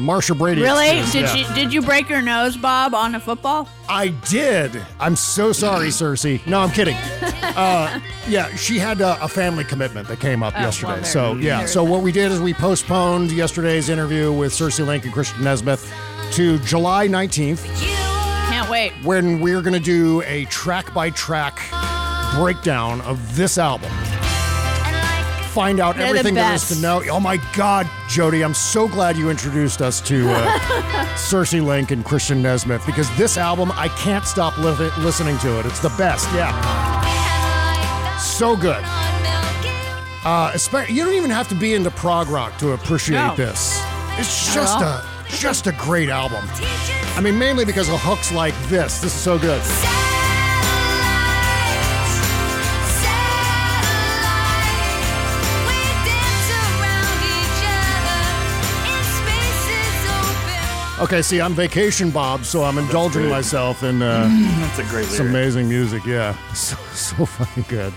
S1: Marsha Brady.
S5: Really?
S1: excuse,
S5: Did
S1: yeah.
S5: you did you break your nose, Bob, on a football?
S1: I did. I'm so sorry, Circe. No, I'm kidding. Uh, yeah, she had a, a family commitment that came up
S5: Oh,
S1: yesterday.
S5: well,
S1: so yeah, so what we did is we postponed yesterday's interview with Circe Link and Christian Nesmith to July 19th,
S5: Can't wait.
S1: when we're going to do a track by track breakdown of this album. Find out
S5: They're the
S1: everything there is
S5: best.
S1: to know. Oh my God, Jody, I'm so glad you introduced us to uh, Circe Link and Christian Nesmith because this album, I can't stop li- listening to it. It's the best, yeah. So good. Uh, espe- you don't even have to be into prog rock to appreciate
S5: No.
S1: this. It's
S5: Not
S1: just a just a great album. I mean, mainly because of hooks like this. This is so good. Okay, see, I'm vacation Bob, so I'm indulging
S6: great.
S1: myself in uh,
S6: That's a great
S1: some amazing music. Yeah, so, so fucking good.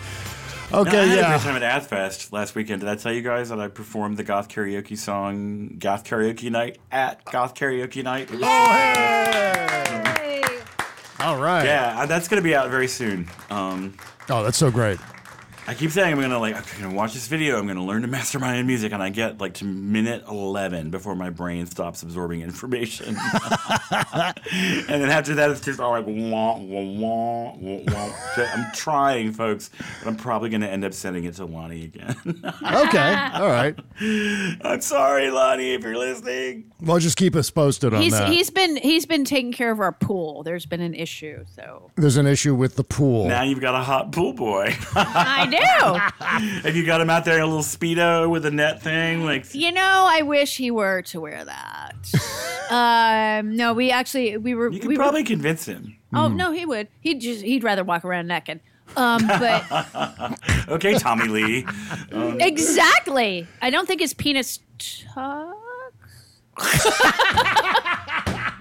S6: No, I
S1: Okay,
S6: had a
S1: yeah.
S6: great time at AthFest last weekend. Did I tell you guys that I performed the goth karaoke song Goth Karaoke Night at Goth Karaoke Night? It was-
S1: All right.
S6: Yeah, uh, that's going to be out very soon. Um,
S1: Oh, that's so great.
S6: I keep saying I'm gonna like I'm gonna watch this video. I'm gonna learn to mastermind music, and I get like to minute eleven before my brain stops absorbing information. and then after that, it's just all like wah, wah, wah, wah, wah. I'm trying, folks, but I'm probably gonna end up sending it to Lonnie again.
S1: Okay, all right.
S6: I'm sorry, Lonnie, if you're listening.
S1: Well, just keep us posted on
S5: He's
S1: that.
S5: he's been he's been taking care of our pool. There's been an issue, so
S1: There's an issue with the pool.
S6: Now you've got a hot pool boy.
S5: I do.
S6: Have you got him out there in a little speedo with a net thing? Like
S5: You know, I wish he were to wear that. um, no, we actually we were
S6: you could
S5: we
S6: probably
S5: were,
S6: convince him.
S5: Oh no, he would. He'd just he'd rather walk around naked. Um, but
S6: okay, Tommy Lee.
S5: Exactly, I don't think his penis. Tuck?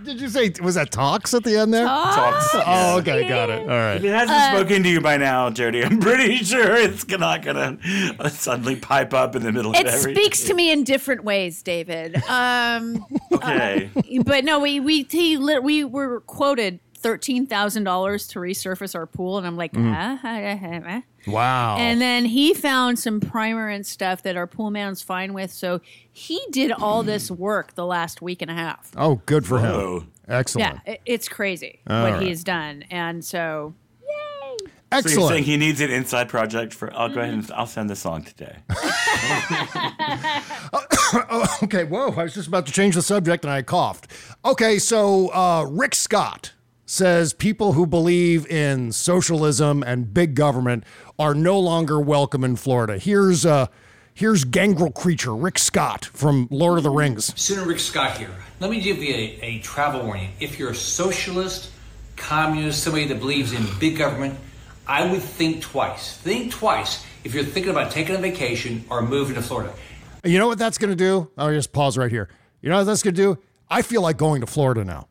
S1: Did you say was that talks at the end there?
S6: Talks.
S1: Oh, okay, got it. All right.
S6: If it hasn't
S5: Uh,
S6: spoken to you by now, Jody, I'm pretty sure it's not gonna uh, suddenly pipe up in the middle
S5: It
S6: of everything.
S5: It speaks to me in different ways, David. Um,
S6: Okay.
S5: but no, we we he, lit- we were quoted thirteen thousand dollars to resurface our pool, and I'm like, ah, ah, ah, ah.
S1: Wow.
S5: And then he found some primer and stuff that our pool man's fine with. So he did all this work the last week and a half.
S1: oh, good for
S6: Whoa.
S1: him. Excellent.
S5: Yeah, it, it's crazy
S1: All
S5: what
S1: right.
S5: he's done. And so,
S6: So you're
S1: Excellent.
S6: saying he needs an inside project for? I'll go ahead and I'll send the song today.
S1: Okay, whoa. I was just about to change the subject and I coughed. Okay, so uh, Rick Scott says people who believe in socialism and big government are no longer welcome in Florida. Here's uh, here's Gangrel Creature, Rick Scott from Lord of the Rings.
S8: Senator Rick Scott here. Let me give you a, a travel warning. If you're a socialist, communist, somebody that believes in big government, I would think twice. Think twice if you're thinking about taking a vacation or moving to Florida.
S1: You know what that's going to do? I'll just pause right here. You know what that's going to do? I feel like going to Florida now.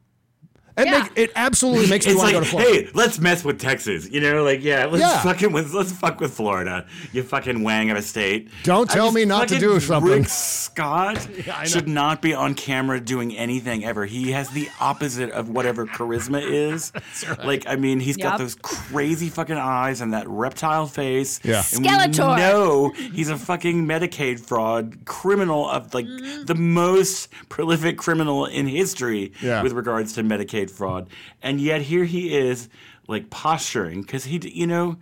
S1: It, make, it absolutely makes me
S6: it's
S1: want
S6: like,
S1: to go to Florida.
S6: hey, let's mess with Texas. You know, like yeah, let's
S1: Yeah.
S6: fucking with, let's fuck with Florida. You fucking wang of a state.
S1: Don't
S6: I
S1: tell
S6: just
S1: me not to do something.
S6: Rick Scott
S1: I
S6: should not be on camera doing anything ever. He has the opposite of whatever charisma is. Like, I mean, he's got those crazy fucking eyes and that reptile face.
S1: Yeah.
S6: And
S5: Skeletor.
S6: we know he's a fucking Medicaid fraud criminal of like
S5: Mm-hmm.
S6: the most prolific criminal in history
S1: Yeah.
S6: with regards to Medicaid fraud. And yet here he is, like posturing because he, you know,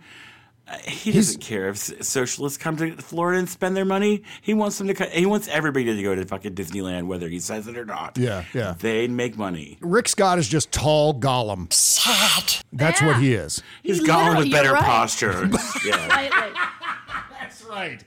S6: uh, he doesn't care if socialists come to Florida and spend their money. He wants them to. co- He wants everybody to go to fucking Disneyland, whether he says it or not.
S1: Yeah, yeah.
S6: They make money.
S1: Rick Scott is just tall Gollum.
S10: Sad.
S1: That's what he is.
S6: He's gone with better
S5: right.
S6: posture. yeah.
S5: Slightly.
S1: That's right.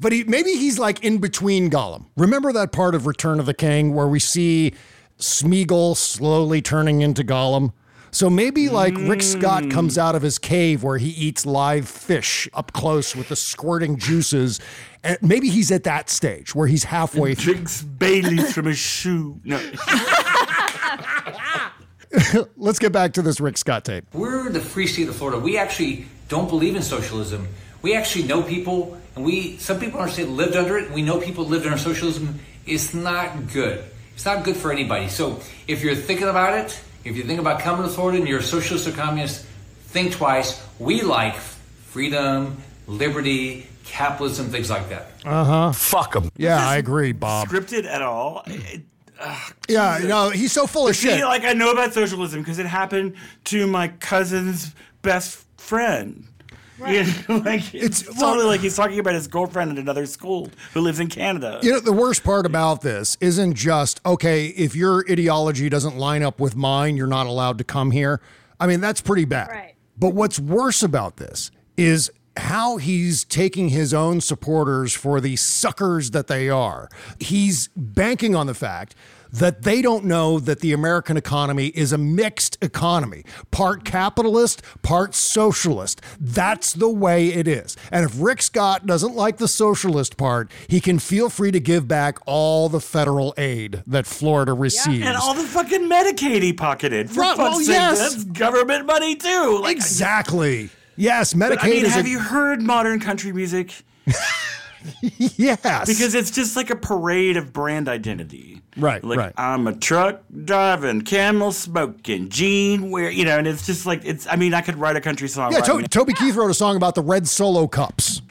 S1: But he, maybe he's like in between Gollum. Remember that part of Return of the King where we see Smeagol slowly turning into Gollum. So maybe like Rick Scott hmm. comes out of his cave where he eats live fish up close with the squirting juices. And maybe he's at that stage where he's halfway through.
S6: Drinks Bailey's from his shoe. No.
S1: Let's get back to this Rick Scott tape.
S8: We're the free state of Florida. We actually don't believe in socialism. We actually know people, and we some people in our state lived under it. And we know people lived under socialism. It's not good. It's not good for anybody. So if you're thinking about it, if you think about coming to Florida and you're a socialist or communist, think twice. We like freedom, liberty, capitalism, things like that.
S1: Uh huh.
S11: Fuck them.
S1: Yeah, I agree, Bob.
S6: Scripted at all? It- ugh,
S1: Yeah, no, he's so full of
S6: See,
S1: shit.
S6: like I know about socialism because it happened to my cousin's best friend. You know, like it's, totally like he's talking about his girlfriend at another school who lives in Canada.
S1: You know, the worst part about this isn't just, okay, if your ideology doesn't line up with mine, you're not allowed to come here. I mean, that's pretty bad.
S5: Right.
S1: But what's worse about this is how he's taking his own supporters for the suckers that they are. He's banking on the fact that they don't know that the American economy is a mixed economy, part capitalist, part socialist. That's the way it is. And if Rick Scott doesn't like the socialist part, he can feel free to give back all the federal aid that Florida receives.
S6: And all the fucking Medicaid he pocketed. For
S1: Right, well,
S6: sake,
S1: yes.
S6: that's government money too. Like,
S1: exactly. Yes, Medicaid
S6: I mean, have
S1: a-
S6: you heard modern country music?
S1: yes.
S6: Because it's just like a parade of brand identity.
S1: Right,
S6: Like
S1: right.
S6: I'm a truck driving, camel smoking, jean wear, you know, and it's just like it's. I mean, I could write a country song.
S1: Yeah,
S6: right
S1: to-. Toby Keith wrote a song about the red solo cups.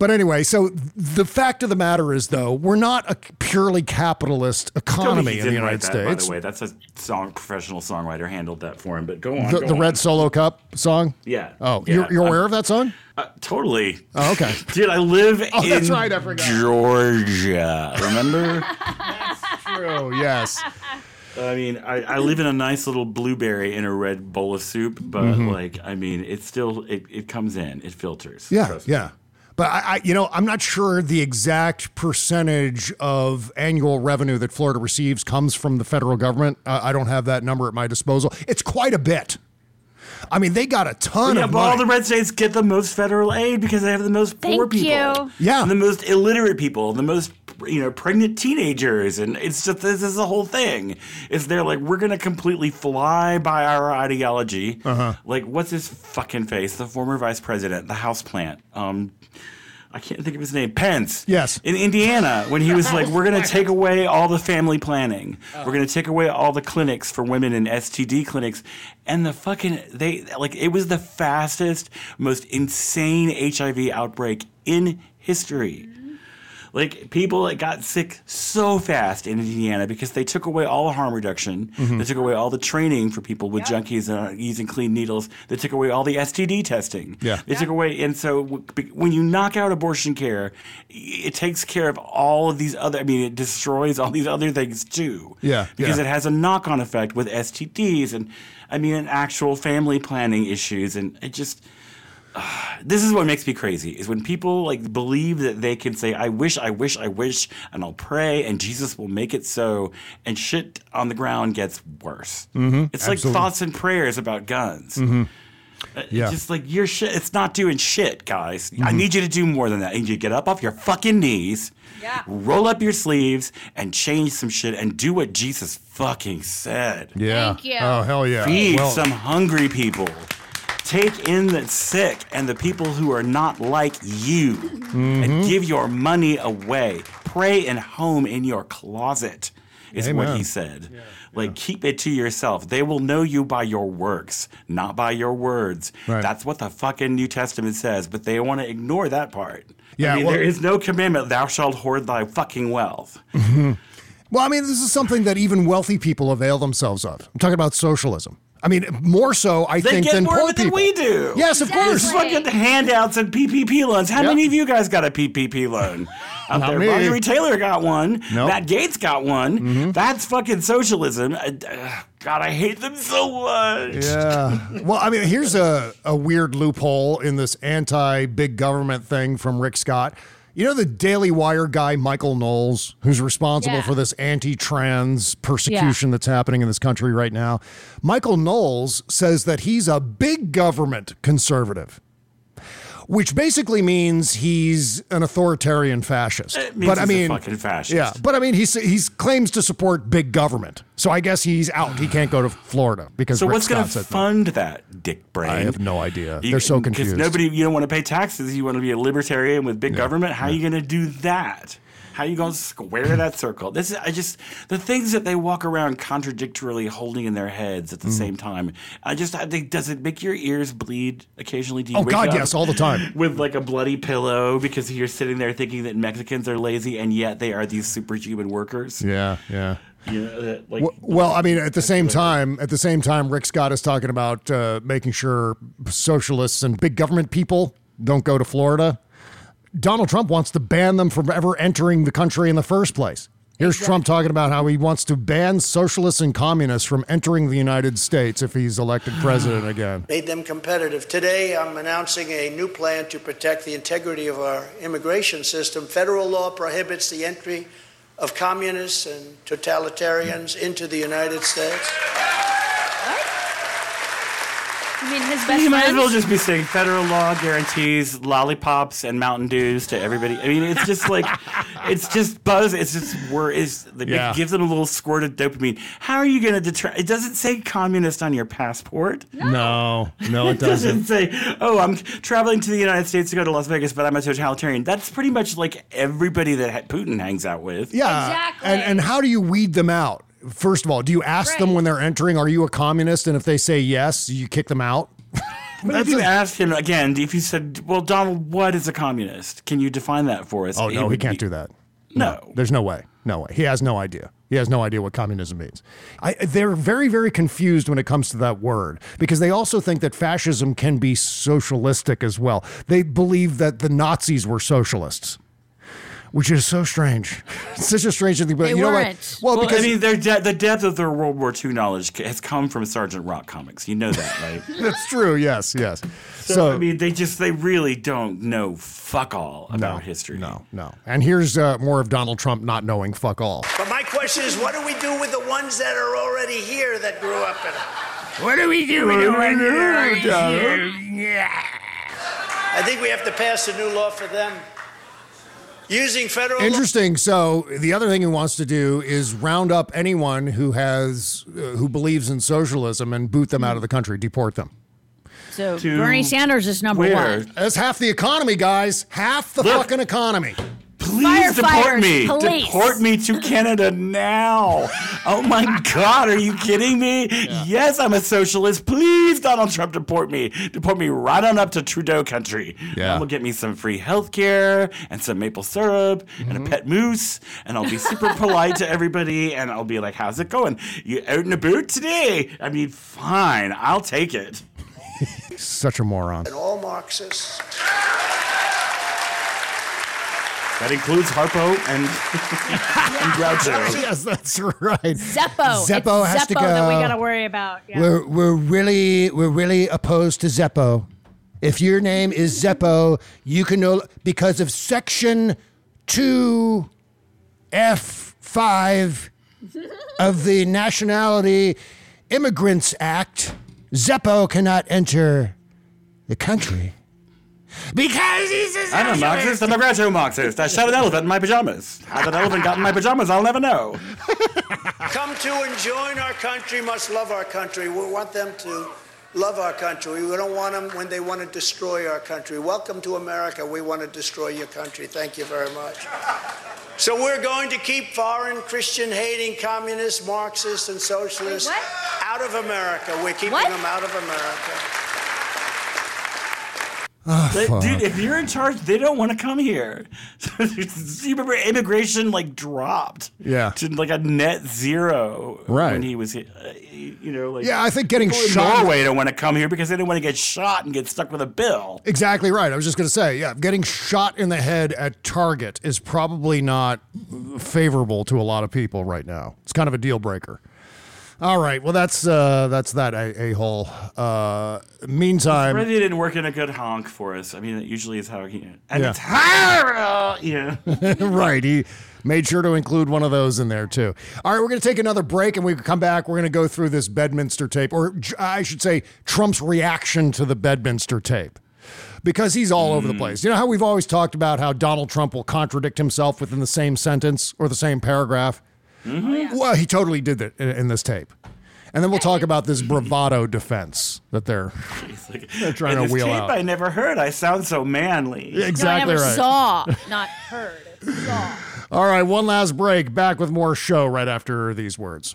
S1: But anyway, so the fact of the matter is, though, we're not a purely capitalist economy in the United
S6: that,
S1: States.
S6: By the way, that's a song professional songwriter handled that for him. But go on.
S1: The,
S6: go
S1: the
S6: on.
S1: red solo cup song.
S6: Yeah.
S1: Oh,
S6: Yeah.
S1: you're, you're aware of that song?
S6: Uh, totally.
S1: Oh, okay.
S6: Dude, I live
S1: Oh,
S6: in
S1: that's right, I forgot.
S6: Georgia. Remember?
S1: that's True. Yes.
S6: I mean, I, I live in a nice little blueberry in a red bowl of soup, but
S1: Mhm.
S6: like, I mean, it still it, it comes in, it filters.
S1: Yeah, yeah. But I, I, you know, I'm not sure the exact percentage of annual revenue that Florida receives comes from the federal government. Uh, I don't have that number at my disposal. It's quite a bit. I mean, they got a ton
S6: yeah,
S1: of
S6: but all the red states get the most federal aid because they have the most poor
S5: Thank
S6: people.
S5: you.
S1: Yeah.
S6: And the most illiterate people, the most you know, pregnant teenagers, and it's just this is the whole thing. Is they're like, we're gonna completely fly by our ideology.
S1: Uh-huh.
S6: Like, what's his fucking face? The former vice president, the house plant. Um I can't think of his name. Pence.
S1: Yes.
S6: In Indiana, when he was like, we're going to take away all the family planning. Oh. We're going to take away all the clinics for women and STD clinics. And the fucking, they, like, it was the fastest, most insane HIV outbreak in history. Like people that got sick so fast in Indiana because they took away all the harm reduction.
S1: Mhm.
S6: They took away all the training for people with junkies uh, using clean needles. They took away all the STD testing.
S1: Yeah.
S6: They took away, and so when you knock out abortion care, it takes care of all of these other. I mean, it destroys all these other things too.
S1: Yeah,
S6: because
S1: yeah.
S6: it has a knock-on effect with STDs and, I mean, and actual family planning issues, and it just this is what makes me crazy is when people like believe that they can say i wish i wish i wish and i'll pray and jesus will make it so and shit on the ground gets worse
S1: Mhm,
S6: it's like thoughts and prayers about guns
S1: Mhm.
S6: Uh,
S1: Yeah.
S6: Just like your shit, it's not doing shit, guys. I
S1: Mhm.
S6: need you to do more than that. I need you to get up off your fucking knees, roll up your sleeves, and change some shit and do what Jesus fucking said.
S1: Yeah.
S5: Thank you.
S1: Oh, hell yeah.
S6: Feed
S1: Well-
S6: some hungry people. Take in the sick and the people who are not like you
S1: Mm-hmm.
S6: and give your money away. Pray in home in your closet, is what he said. Like, keep it to yourself. They will know you by your works, not by your words.
S1: Right.
S6: That's what the fucking New Testament says, but they want to ignore that part.
S1: Yeah,
S6: I mean,
S1: well-
S6: there is no commandment, thou shalt hoard thy fucking wealth.
S1: Mhm. Well, I mean, this is something that even wealthy people avail themselves of. I'm talking about socialism. I mean, more so, I
S6: They
S1: think,
S6: get
S1: than
S6: more
S1: poor
S6: of it than
S1: people.
S6: we do.
S1: Yes, of course.
S6: There's fucking handouts and PPP loans. How
S1: Yep.
S6: many of you guys got a PPP loan? Out
S1: Not
S6: there,
S1: me.
S6: Marjorie Taylor got one.
S1: Nope. Mm-hmm.
S6: Matt Gaetz got one. That's fucking socialism. Uh, uh, God, I hate them so much.
S1: Yeah. Well, I mean, here's a, a weird loophole in this anti big government thing from Rick Scott. You know the Daily Wire guy, Michael Knowles, who's responsible
S5: Yeah.
S1: for this anti trans persecution that's happening in this country right now? Michael Knowles says that he's a big government conservative, which basically means he's an authoritarian fascist.
S6: It means
S1: but I mean,
S6: fucking fascist.
S1: Yeah, but I mean, he's he's claims to support big government, so I guess he's out. He can't go to Florida because
S6: So
S1: Rick
S6: what's going to
S1: said no.
S6: fund that, Dick Brain?
S1: I have no idea.
S6: You-
S1: They're so confused.
S6: Nobody, you don't want to pay taxes. You want to be a libertarian with big government. How are you going to do that? How are you going to square that circle? This is, I just, the things that they walk around contradictorily holding in their heads
S1: Mm.
S6: at the same time. I just, I think, does it make your ears bleed occasionally? Do you
S1: Oh, God, yes, all the time.
S6: With like a bloody pillow because you're sitting there thinking that Mexicans are lazy and yet they are these superhuman workers.
S1: Yeah, yeah.
S6: That, like,
S1: Well- Well, I mean, at the same time, at the same time, Rick Scott is talking about uh, making sure socialists and big government people don't go to Florida. Donald Trump wants to ban them from ever entering the country in the first place. Here's Trump talking about how he wants to ban socialists and communists from entering the United States if he's elected president again.
S12: made them competitive. Today, I'm announcing a new plan to protect the integrity of our immigration system. Federal law prohibits the entry of communists and totalitarians into the United States.
S5: You mean his best
S6: you might as well just be saying federal law guarantees lollipops and Mountain Dews to everybody. I mean, it's just like it's just buzz. It's just word. Is it
S1: Yeah.
S6: gives them a little squirt of dopamine. How are you going to deter? It doesn't say communist on your passport.
S1: No, no, it
S6: It doesn't
S1: doesn't.
S6: say, "Oh, I'm traveling to the United States to go to Las Vegas, but I'm a totalitarian." That's pretty much like everybody that Putin hangs out with.
S1: Yeah. Exactly. And and how do you weed them out? First of all, do you ask them when they're entering, are you a communist? And if they say yes, you kick them out?
S6: But if you asked him again, if you said, "Well, Donald, what is a communist? Can you define that for us?"
S1: Oh no, he can't
S6: be-
S1: do that.
S6: No.
S1: there's no way. No way. He has no idea. He has no idea what communism means. I, they're very, very confused when it comes to that word because they also think that fascism can be socialistic as well. They believe that the Nazis were socialists, which is so strange. It's such a strange thing. But
S5: They
S1: you know
S5: weren't.
S1: what? Well,
S6: Well,
S1: because
S6: I mean, their de- the depth of their World War II knowledge has come from Sergeant Rock comics. You know that, right?
S1: that's true. Yes, yes.
S6: so, I mean, they just they really don't know fuck all about history.
S1: No, no. And here's uh, more of Donald Trump not knowing fuck all.
S12: But my question is, what do we do with the ones that are already here that grew up in it?
S13: What do we do with the ones that are already here?
S12: I think we have to pass a new law for them. Using federal law.
S1: Interesting. So the other thing he wants to do is round up anyone who has uh, who believes in socialism and boot them out of the country, deport them.
S5: So Bernie Sanders is number one.
S1: That's half the economy, guys. Half the fucking economy.
S6: Please deport me.
S5: police.
S6: Deport me to Canada now. Oh my God, are you kidding me? Yes, I'm a socialist. Please, Donald Trump, deport me. Deport me right on up to Trudeau country.
S1: Yeah.
S6: And will get me some free health care and some maple syrup and
S1: Mm-hmm.
S6: a pet moose. And I'll be super polite to everybody. And I'll be like, how's it going? You out and about today? I mean, fine. I'll take it.
S1: Such a moron.
S12: And all Marxists.
S6: That includes Harpo and, and Groucho.
S1: yes, that's right.
S5: Zeppo.
S1: Zeppo
S5: it's
S1: has
S5: Zeppo
S1: to go.
S5: that we got to worry about. Yeah.
S1: We're we're really we're really opposed to Zeppo. If your name is Zeppo, you can no because of section two F five of the Nationality Immigrants Act, Zeppo cannot enter the country.
S13: Because he's a
S6: I'm a Marxist. I'm a Groucho Marxist. I shot an elephant in my pajamas. How that elephant got in my pajamas, I'll never know.
S12: Come to and join our country, must love our country. We want them to love our country. We don't want them when they want to destroy our country. Welcome to America. We want to destroy your country. Thank you very much. So we're going to keep foreign Christian hating communists, Marxists, and socialists out of America. We're keeping them out of America.
S6: They- dude, if you're in charge, they don't want to come here. you remember immigration like dropped
S1: Yeah.
S6: to like a net zero
S1: Right.
S6: when he was. Uh, you know, like
S1: Yeah, I think getting
S6: people in
S1: shot-
S6: Norway don't want to come here because they don't want to get shot and get stuck with a bill.
S1: Exactly right. I was just going to say, yeah, getting shot in the head at Target is probably not favorable to a lot of people right now. It's kind of a deal breaker. All right. Well, that's uh, that's that a hole. Uh, meantime,
S6: Ready didn't work in a good honk for us. I mean, it usually is how he. And
S1: Yeah.
S6: it's horrible. Yeah.
S1: right. He made sure to include one of those in there too. All right, we're going to take another break, and we come back. We're going to go through this Bedminster tape, or I should say, Trump's reaction to the Bedminster tape. Because he's all over the place. You know how we've always talked about how Donald Trump will contradict himself within the same sentence or the same paragraph? Mm-hmm. Oh, well, he totally did that in, in this tape. And then we'll talk about this bravado defense that they're, they're trying to
S6: this
S1: wheel
S6: tape
S1: out.
S6: I never heard. I sound so manly.
S1: Exactly
S5: no, I never
S1: right.
S5: saw, not heard. Saw.
S1: All right, one last break. Back with more show right after these words.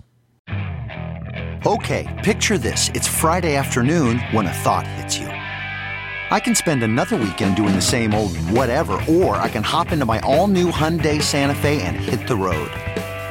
S14: Okay, picture this. It's Friday afternoon when a thought hits you. I can spend another weekend doing the same old whatever, or I can hop into my all new Hyundai Santa Fe and hit the road.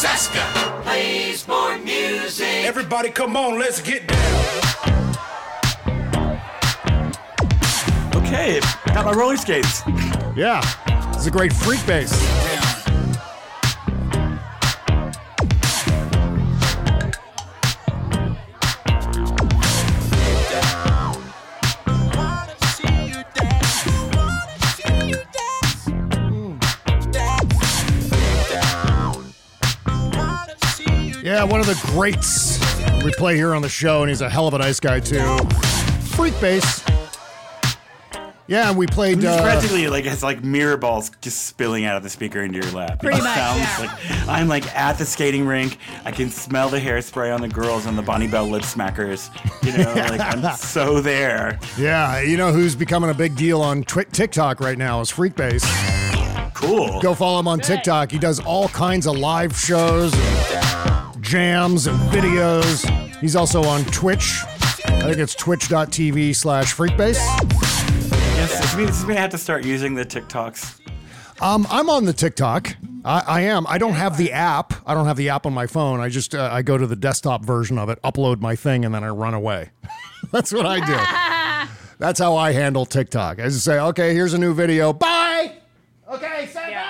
S3: Bob Cesca plays more music.
S15: Everybody, come on, let's get down.
S6: Okay, got my roller skates.
S1: Yeah, it's a great Freekbass. Yeah, one of the greats we play here on the show, and he's a hell of a nice guy too. Freekbass. Yeah, and we played.
S6: It's
S1: Uh,
S6: practically like it's like mirror balls just spilling out of the speaker into your lap.
S5: Pretty
S6: it
S5: much,
S6: sounds
S5: yeah.
S6: like I'm like at the skating rink. I can smell the hairspray on the girls and the Bonne Bell lip smackers. You know, like I'm so there.
S1: yeah, you know who's becoming a big deal on Twi- TikTok right now is Freekbass.
S6: Cool.
S1: Go follow him on TikTok. He does all kinds of live shows, and jams, and videos. He's also on Twitch. I think it's twitch.tv slash freekbass.
S6: Yes, this means, this means I have to start using the TikToks.
S1: Um, I'm on the TikTok. I, I am. I don't have the app. I don't have the app on my phone. I just uh, I go to the desktop version of it, upload my thing, and then I run away. That's what I do. That's how I handle TikTok. I just say, okay, here's a new video. Bye. Okay, say thank you.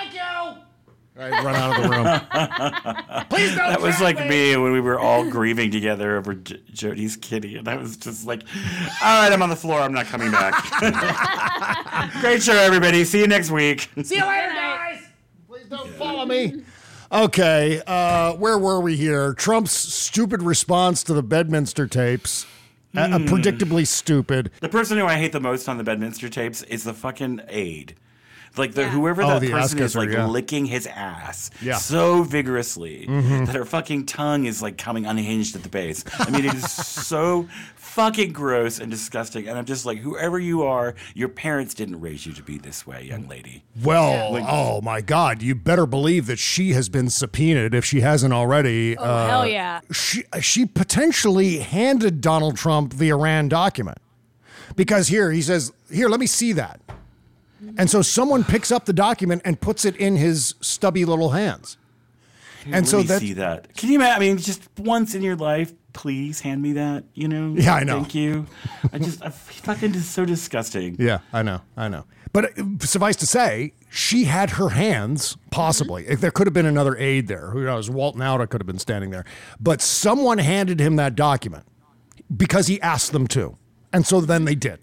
S1: I run out of the room. Please don't.
S6: That was like
S1: me.
S6: me when we were all grieving together over J- Jody's kitty, and I was just like, "All right, I'm on the floor. I'm not coming back." Great show, everybody. See you next week.
S1: See you later, guys. Please don't follow me. Okay, uh, where were we here? Trump's stupid response to the Bedminster tapes. Uh, uh,
S6: Hmm.
S1: predictably stupid.
S6: The person who I hate the most on the Bedminster tapes is the fucking aide. Like the whoever
S1: Oh,
S6: that
S1: the
S6: person
S1: ass
S6: is, like
S1: yeah.
S6: licking his ass
S1: Yeah.
S6: so vigorously
S1: Mhm.
S6: that her fucking tongue is like coming unhinged at the base. I mean, it is so fucking gross and disgusting. And I'm just like, whoever you are, your parents didn't raise you to be this way, young lady.
S1: Well,
S6: Like-
S1: oh my God! You better believe that she has been subpoenaed if she hasn't already.
S5: Oh, hell yeah.
S1: She she potentially handed Donald Trump the Iran document because here he says, "Here, let me see that," and so someone picks up the document and puts it in his stubby little hands.
S6: Dude,
S1: And so that-
S6: see that. Can you imagine? I mean, just once in your life, please hand me that. You know?
S1: Yeah, I know.
S6: Thank you. I just, I fucking just so disgusting.
S1: Yeah, I know, I know. But uh, suffice to say, she had her hands, possibly. If there could have been another aide there. Who knows? Walt Nauta could have been standing there. But someone handed him that document because he asked them to. And so then they did.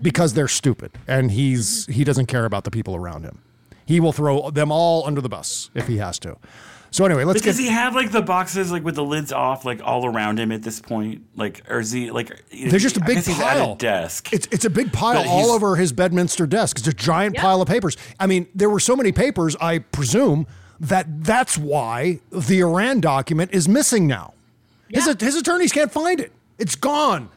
S1: Because they're stupid. And he's he doesn't care about the people around him. He will throw them all under the bus if he has to. So anyway, let's
S6: But does
S1: get.
S6: he have like the boxes like with the lids off, like all around him at this point? Like, or is he like?
S1: There's just a big
S6: guess he's at
S1: pile.
S6: a desk.
S1: It's it's a big pile all over his Bedminster desk. It's a giant pile of papers. I mean, there were so many papers. I presume that that's why the Iran document is missing now. His his attorneys can't find it. It's gone.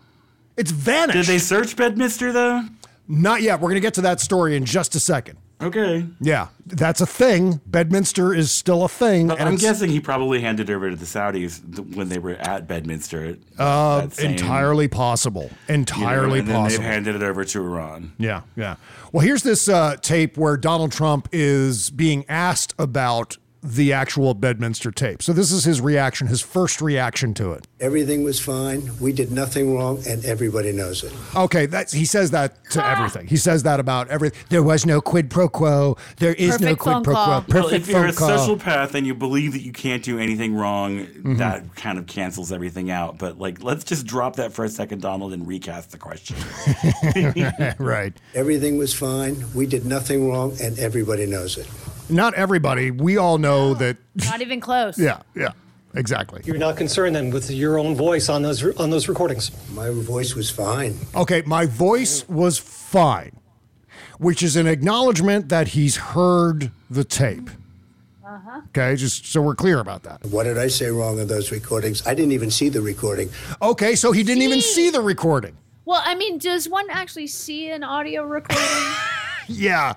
S1: It's vanished.
S6: Did they search Bedminster though?
S1: Not yet. We're going to get to that story in just a second.
S6: Okay.
S1: Yeah, that's a thing. Bedminster is still a thing.
S6: But
S1: and
S6: I'm guessing he probably handed over to the Saudis when they were at Bedminster.
S1: Uh,
S6: same-
S1: entirely possible.
S6: you know,
S1: Entirely
S6: and
S1: possible.
S6: they've handed it over to Iran.
S1: Yeah, yeah. Well, here's this uh, tape where Donald Trump is being asked about the actual Bedminster tape. So this is his reaction, his first reaction to it.
S12: Everything was fine. We did nothing wrong, and everybody knows it.
S1: Okay, that's, he says that to everything. He says that about everything. There was no quid pro quo. There is no quid pro
S5: call.
S1: quo.
S6: Well,
S1: Perfect
S6: if you're
S1: phone
S6: a
S1: call.
S6: sociopath and you believe that you can't do anything wrong,
S1: Mm-hmm.
S6: that kind of cancels everything out. But like, let's just drop that for a second, Donald, and recast the question.
S1: right.
S12: Everything was fine. We did nothing wrong, and everybody knows it.
S1: Not everybody. We all know that.
S5: Not even close.
S1: Yeah, yeah, exactly.
S16: You're not concerned then with your own voice on those on those recordings.
S12: My voice was fine.
S1: Okay, my voice was fine, which is an acknowledgement that he's heard the tape.
S5: Uh-huh.
S1: Okay, just so we're clear about that.
S12: What did I say wrong in those recordings? I didn't even see the recording.
S1: Okay, so he didn't even see the recording.
S5: Well, I mean, does one actually see an audio recording?
S1: Yeah.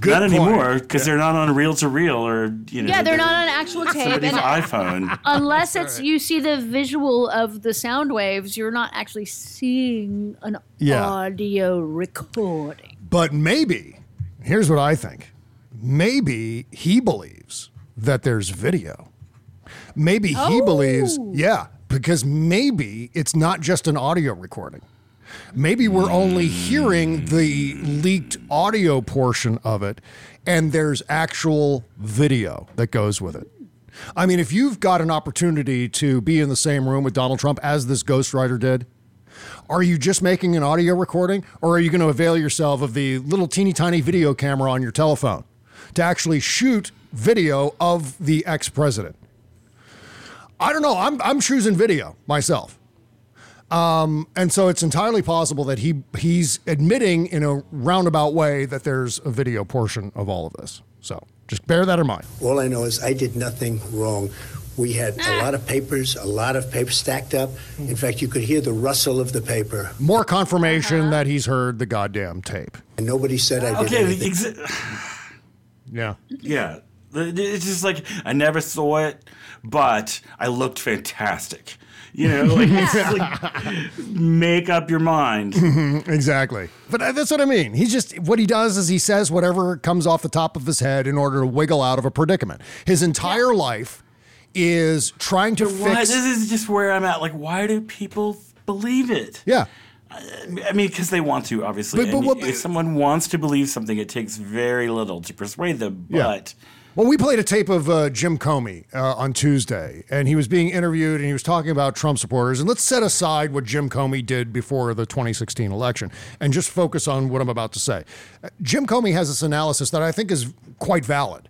S1: Good
S6: not
S1: point.
S6: anymore because they're not on reel to reel or you know.
S5: yeah, they're not on actual tape.
S6: somebody's
S5: and-
S6: iPhone.
S5: Unless it's you see the visual of the sound waves, you're not actually seeing an
S1: Yeah.
S5: audio recording.
S1: But maybe, here's what I think maybe he believes that there's video. Maybe he
S5: Oh.
S1: believes, yeah, because maybe it's not just an audio recording. Maybe we're only hearing the leaked audio portion of it, and there's actual video that goes with it. I mean, if you've got an opportunity to be in the same room with Donald Trump as this ghostwriter did, are you just making an audio recording, or are you going to avail yourself of the little teeny tiny video camera on your telephone to actually shoot video of the ex president? I don't know. I'm, I'm choosing video myself. Um, and so it's entirely possible that he he's admitting in a roundabout way that there's a video portion of all of this. So just bear that in mind.
S12: All I know is I did nothing wrong. We had a lot of papers, a lot of papers stacked up. In fact, you could hear the rustle of the paper.
S1: More confirmation that he's heard the goddamn tape.
S12: And nobody said I did
S6: Okay,
S12: anything.
S6: exa-
S1: Yeah.
S6: yeah. It's just like I never saw it, but I looked fantastic. You know, like, it's like make up your mind.
S1: Exactly. But uh, that's what I mean. He's just what he does is he says whatever comes off the top of his head in order to wiggle out of a predicament. His entire life is trying to
S6: Why,
S1: fix.
S6: this is just where I'm at. Like, why do people believe it?
S1: Yeah.
S6: I mean, because they want to, obviously.
S1: But- but
S6: And
S1: what-
S6: if someone wants to believe something, it takes very little to persuade them.
S1: Yeah. Well, we played a tape of uh, Jim Comey uh, on Tuesday, and he was being interviewed and he was talking about Trump supporters. And let's set aside what Jim Comey did before the 2016 election and just focus on what I'm about to say. Jim Comey has this analysis that I think is quite valid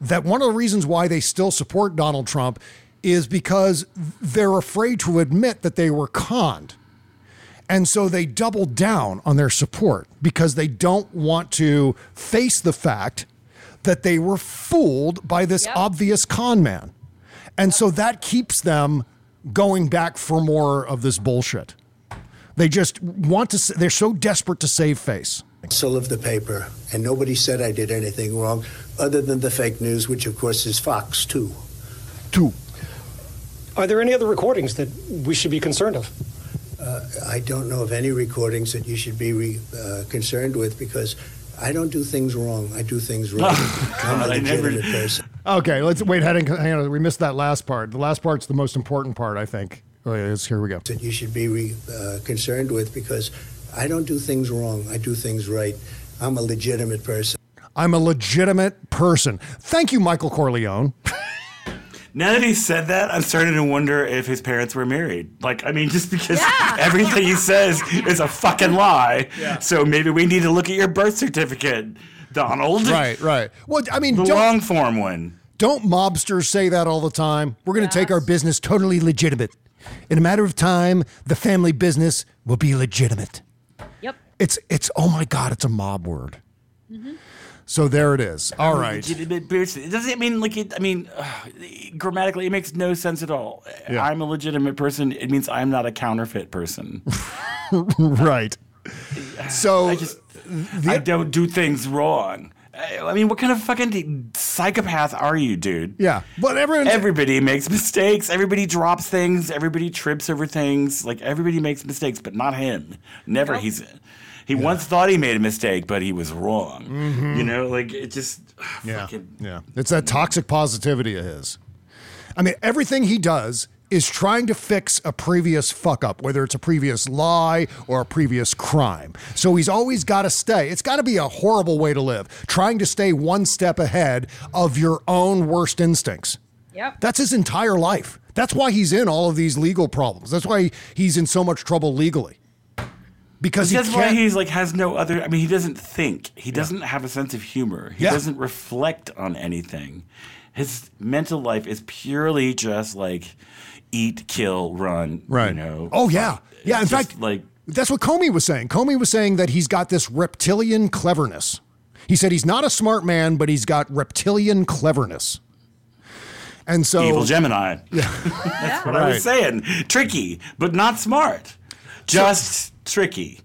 S1: that one of the reasons why they still support Donald Trump is because they're afraid to admit that they were conned. And so they double down on their support because they don't want to face the fact that they were fooled by this obvious con man. And so that keeps them going back for more of this bullshit. They just want to, they're so desperate to save face.
S12: Rustle of the paper. And nobody said I did anything wrong other than the fake news, which of course is Fox, too.
S1: Two.
S16: Are there any other recordings that we should be concerned of?
S12: Uh, I don't know of any recordings that you should be re, uh, concerned with because I don't do things wrong. I do things right. I'm a
S6: I never-
S12: legitimate person.
S1: Okay, let's wait. Hang on, hang on. We missed that last part. The last part's the most important part, I think. Oh, yeah, it's- here we go.
S12: That you should be re, uh, concerned with because I don't do things wrong. I do things right. I'm a legitimate person.
S1: I'm a legitimate person. Thank you, Michael Corleone.
S6: now that he said that, I'm starting to wonder if his parents were married. Like, I mean, just because everything he says is a fucking lie. So maybe we need to look at your birth certificate, Donald.
S1: Right, right. Well, I mean,
S6: the
S1: don't-
S6: long form one.
S1: Don't mobsters say that all the time? We're going to take our business totally legitimate. In a matter of time, the family business will be legitimate.
S5: Yep.
S1: It's it's oh my god, it's a mob word.
S5: Mm-hmm.
S1: So there it is. All right.
S6: Legitimate person. It doesn't mean like it. I mean, ugh, grammatically, it makes no sense at all.
S1: Yeah.
S6: I'm a legitimate person. It means I'm not a counterfeit person.
S1: right. So
S6: I just I don't do things wrong. I I mean, what kind of fucking psychopath are you, dude?
S1: Yeah, but everyone.
S6: Everybody makes mistakes. Everybody drops things. Everybody trips over things. Like everybody makes mistakes, but not him. Never. He's he once thought he made a mistake, but he was wrong.
S1: Mhm.
S6: You know, like it just.
S1: Yeah. Yeah. It's that toxic positivity of his. I mean, everything he does is trying to fix a previous fuck up, whether it's a previous lie or a previous crime. So he's always got to stay. It's got to be a horrible way to live, trying to stay one step ahead of your own worst instincts.
S5: Yep.
S1: That's his entire life. That's why he's in all of these legal problems. That's why he's in so much trouble legally. Because he
S6: that's why he's like has no other. I mean, he doesn't think. He doesn't have a sense of humor. He
S1: Yeah.
S6: doesn't reflect on anything. His mental life is purely just like eat, kill, run.
S1: Right.
S6: You know.
S1: Oh yeah, yeah. In fact,
S6: like
S1: that's what Comey was saying. Comey was saying that he's got this reptilian cleverness. He said he's not a smart man, but he's got reptilian cleverness. And so
S6: evil Gemini.
S1: Yeah.
S6: That's what I was saying. Tricky, but not smart. Just tricky.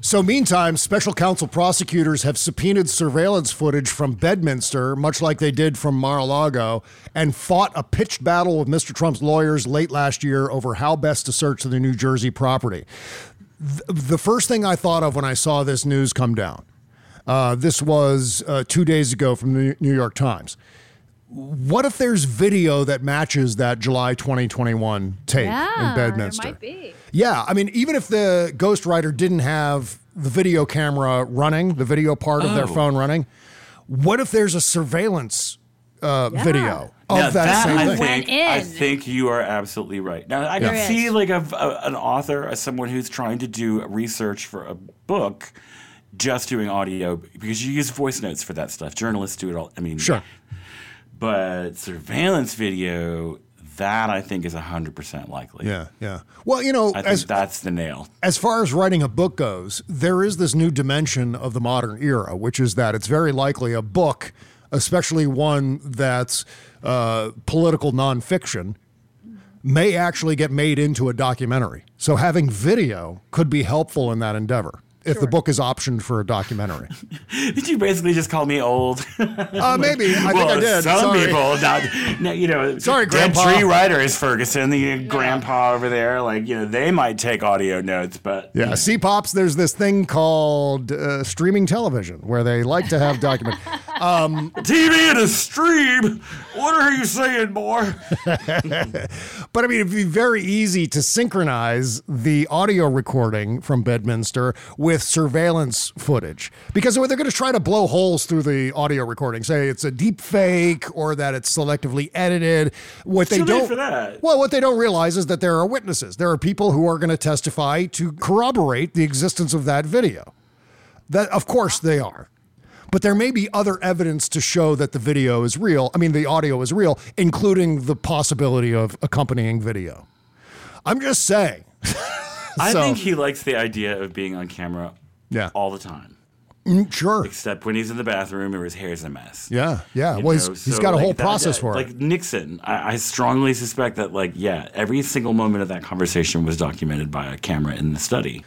S1: So, meantime, special counsel prosecutors have subpoenaed surveillance footage from Bedminster, much like they did from Mar a Lago, and fought a pitched battle with Mr. Trump's lawyers late last year over how best to search the New Jersey property. The first thing I thought of when I saw this news come down, uh, this was uh, two days ago from the New York Times. What if there's video that matches that July 2021 tape
S5: yeah,
S1: in Bedminster?
S5: There might be.
S1: Yeah, I mean, even if the ghostwriter didn't have the video camera running, the video part of their
S6: Oh.
S1: phone running, what if there's a surveillance uh, video of
S6: Now,
S1: that, same
S6: I
S1: thing?
S6: think I think you are absolutely right. Now I can
S1: There
S6: see like a, a- an author, as someone who's trying to do research for a book, just doing audio because you use voice notes for that stuff. Journalists do it all. I mean,
S1: Sure.
S6: But surveillance video, that I think is hundred percent likely.
S1: Yeah, yeah. Well, you know,
S6: I think
S1: as
S6: that's the nail.
S1: as far as writing a book goes, there is this new dimension of the modern era, which is that it's very likely a book, especially one that's uh, political nonfiction, may actually get made into a documentary. So having video could be helpful in that endeavor if the book is optioned for a documentary.
S6: Did you basically just call me old?
S1: Uh, maybe. I think I did.
S6: Some
S1: Sorry.
S6: people, not, no, you know,
S1: Sorry,
S6: dead
S1: Grandpa.
S6: tree writers, Ferguson, the grandpa over there, like you know, they might take audio notes, but
S1: Yeah, C pops. There's this thing called uh, streaming television where they like to have document. Um,
S6: TV and a stream. What are you saying, boy?
S1: but I mean, it'd be very easy to synchronize the audio recording from Bedminster with surveillance footage because they're going to try to blow holes through the audio recording, say it's a deep fake or that it's selectively edited. What they
S6: Too
S1: don't
S6: for that.
S1: well, what they don't realize is that there are witnesses. There are people who are going to testify to corroborate the existence of that video. That, of course, they are. But there may be other evidence to show that the video is real. I mean, the audio is real, including the possibility of accompanying video. I'm just saying.
S6: I
S1: So-
S6: think he likes the idea of being on camera
S1: Yeah.
S6: all the time.
S1: Mm, sure.
S6: Except when he's in the bathroom or his hair's a mess.
S1: Yeah, yeah.
S6: You
S1: Well, he's,
S6: know,
S1: he's
S6: so,
S1: got a
S6: like,
S1: whole
S6: that-
S1: process
S6: that-
S1: for
S6: like
S1: it.
S6: Like Nixon, I, I strongly suspect that, like, yeah, every single moment of that conversation was documented by a camera in the study.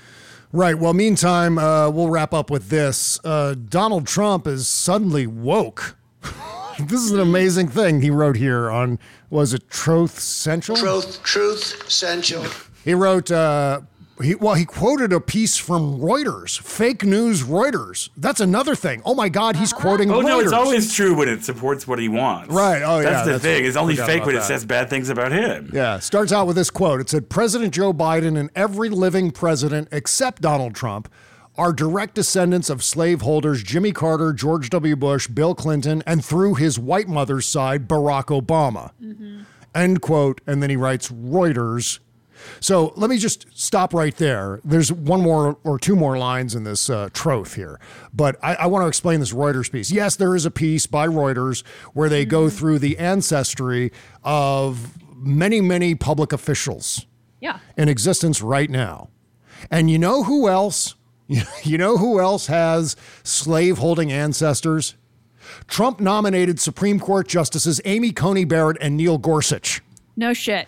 S1: Right. Well, meantime, uh, we'll wrap up with this. Uh, Donald Trump is suddenly woke. this is an amazing thing he wrote here on, was it Truth Central?
S12: Truth, truth, essential.
S1: He wrote, uh, he, well, he quoted a piece from Reuters, fake news Reuters. That's another thing. Oh my God, he's uh-huh. quoting
S6: Oh
S1: Reuters.
S6: no, it's always true when it supports what he wants.
S1: Right. Oh, yeah,
S6: That's the thing. It's only fake
S1: about
S6: when it says bad things about him.
S1: Yeah, starts out with this quote. It said President Joe Biden and every living president except Donald Trump are direct descendants of slaveholders Jimmy Carter, George W. Bush, Bill Clinton, and through his white mother's side, Barack Obama. Mm-hmm. End quote. And then he writes Reuters. So let me just stop right there. There's one more or two more lines in this uh, troth here, but I, I want to explain this Reuters piece. Yes, there is a piece by Reuters where they go through the ancestry of many, many public officials
S5: Yeah.
S1: in existence right now. And you know who else? You know who else has slave holding ancestors? Trump nominated Supreme Court Justices Amy Coney Barrett and Neil Gorsuch.
S5: No shit.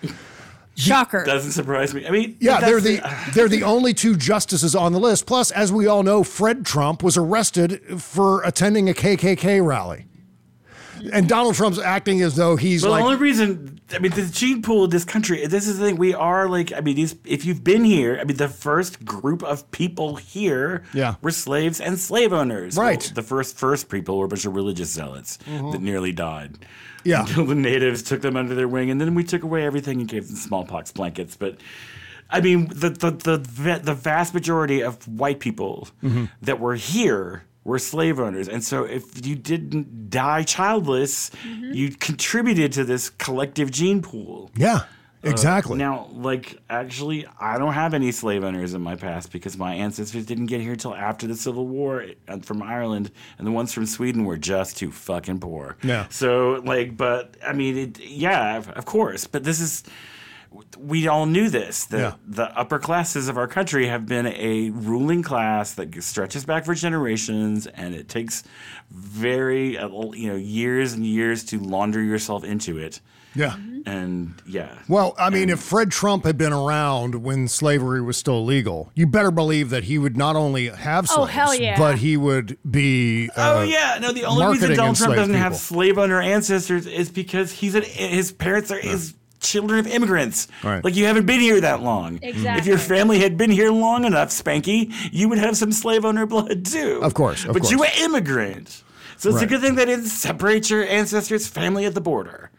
S5: Shocker.
S6: Doesn't surprise me. I mean,
S1: Yeah, they're
S6: that's
S1: the they're the only two justices on the list. Plus, as we all know, Fred Trump was arrested for attending a KKK rally. And Donald Trump's acting as though he's
S6: Well,
S1: like
S6: the only reason, I mean, the gene pool of this country, this is the thing, we are like, I mean, these, if you've been here, I mean, the first group of people here
S1: Yeah.
S6: were slaves and slave owners.
S1: Right.
S6: Well, the first first people were a bunch of religious zealots
S1: Mhm.
S6: that nearly died.
S1: Yeah.
S6: Until the natives took them under their wing, and then we took away everything and gave them smallpox blankets. But I mean, the the the, the vast majority of white people
S1: Mhm.
S6: that were here were slave owners, and so if you didn't die childless, you contributed to this collective gene pool.
S1: Yeah,
S6: Uh,
S1: exactly.
S6: now, like, actually, I don't have any slave owners in my past because my ancestors didn't get here till after the Civil War uh, from Ireland, and the ones from Sweden were just too fucking poor.
S1: Yeah.
S6: So, like, but I mean, it, yeah, of, course. But this is, we all knew this. The,
S1: Yeah.
S6: the upper classes of our country have been a ruling class that stretches back for generations, and it takes very, uh, you know, years and years to launder yourself into it.
S1: Yeah.
S6: And yeah.
S1: Well, I mean, if Fred Trump had been around when slavery was still legal, you better believe that he would not only have
S5: Oh,
S1: slaves,
S5: hell yeah.
S1: but he would be. Uh,
S6: Oh yeah, no. The only reason Donald Trump doesn't have slave owner ancestors is because he's an his parents are his children of immigrants.
S1: Right.
S6: Like you haven't been here that long.
S5: Exactly.
S6: If your family had been here long enough, Spanky, you would have some slave owner blood too.
S1: Of course, of
S6: but you were
S1: course.
S6: immigrant. So it's a good thing they didn't separate your ancestors' family at the border.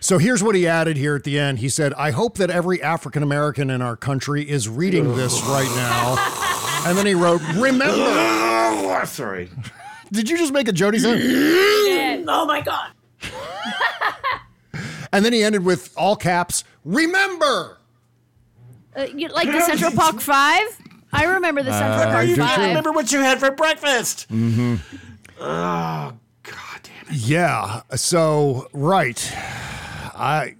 S1: So here's what he added here at the end. He said, I hope that every African American in our country is reading this right now. And then he wrote, Remember.
S6: Sorry.
S1: Did you just make a Jody sound?
S5: Oh my god.
S1: And then he ended with all caps, Remember.
S5: Uh, you, like the Central Park Five? I remember the Central
S1: Uh,
S5: Park
S1: I do.
S5: Five.
S6: Remember what you had for breakfast?
S1: Mm-hmm.
S6: Oh,
S1: Yeah. So, right. I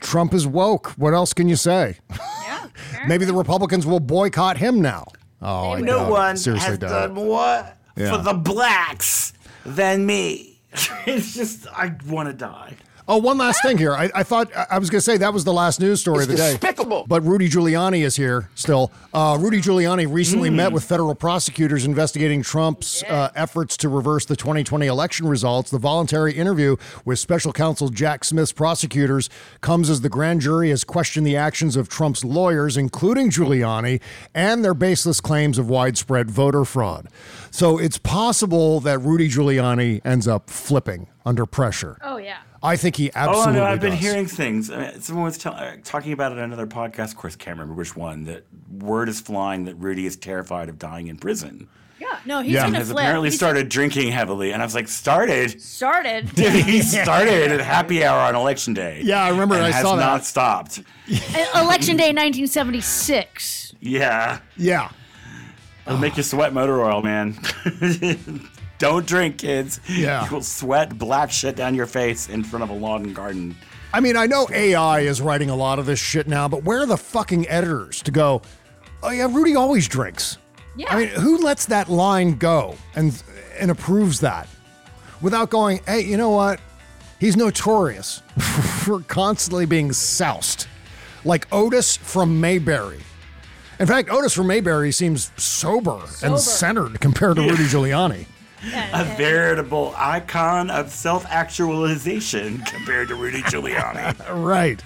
S1: Trump is woke. What else can you say?
S5: Yeah.
S1: Maybe the Republicans will boycott him now. Oh, I
S6: no
S1: doubt it.
S6: one
S1: Seriously
S6: has
S1: doubt
S6: done
S1: it.
S6: more
S1: Yeah.
S6: for the blacks than me. it's just I want to die.
S1: Oh, one last thing here. I, I thought I was going to say that was the last news story
S6: It's
S1: of the day.
S6: despicable.
S1: But Rudy Giuliani is here still. Uh, Rudy Giuliani recently
S6: Mm.
S1: met with federal prosecutors investigating Trump's uh, efforts to reverse the 2020 election results. The voluntary interview with special counsel Jack Smith's prosecutors comes as the grand jury has questioned the actions of Trump's lawyers, including Giuliani, and their baseless claims of widespread voter fraud. So it's possible that Rudy Giuliani ends up flipping under pressure.
S5: Oh yeah.
S1: I think he absolutely
S6: oh no, I've been hearing things. I mean, someone was tell- uh, talking about it on another podcast. Of course, can't remember which one. That word is flying that Rudy is terrified of dying in prison.
S5: Yeah. No, he's
S6: and
S5: gonna
S6: has
S5: flip.
S6: apparently
S5: He's
S6: started drinking heavily, and I was like, started.
S5: started.
S6: Did he started at happy hour on election day.
S1: Yeah, I remember
S6: and
S1: I
S6: has
S1: saw that.
S6: not stopped.
S5: Uh, Election Day 1976.
S6: Yeah,
S1: yeah.
S6: It'll make you sweat motor oil, man. Don't drink, kids.
S1: Yeah.
S6: You will sweat black shit down your face in front of a lawn and garden.
S1: I mean, I know AI is writing a lot of this shit now, but where are the fucking editors to go? Oh yeah, Rudy always drinks.
S5: Yeah.
S1: I mean, who lets that line go and and approves that without going, hey, you know what? He's notorious for constantly being soused, like Otis from Mayberry. In fact, Otis from Mayberry seems sober,
S5: Sober.
S1: and centered compared to Rudy Giuliani.
S6: A veritable icon of self actualization compared to Rudy Giuliani.
S1: right.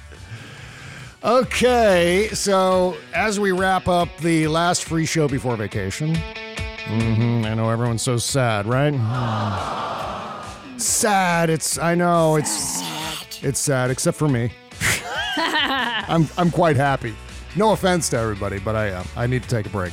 S1: Okay, so as we wrap up the last free show before vacation, mhm, I know everyone's so sad, right? sad. It's I know it's sad. it's sad, except for me. I'm I'm quite happy. No offense to everybody, but I am. I need to take a break.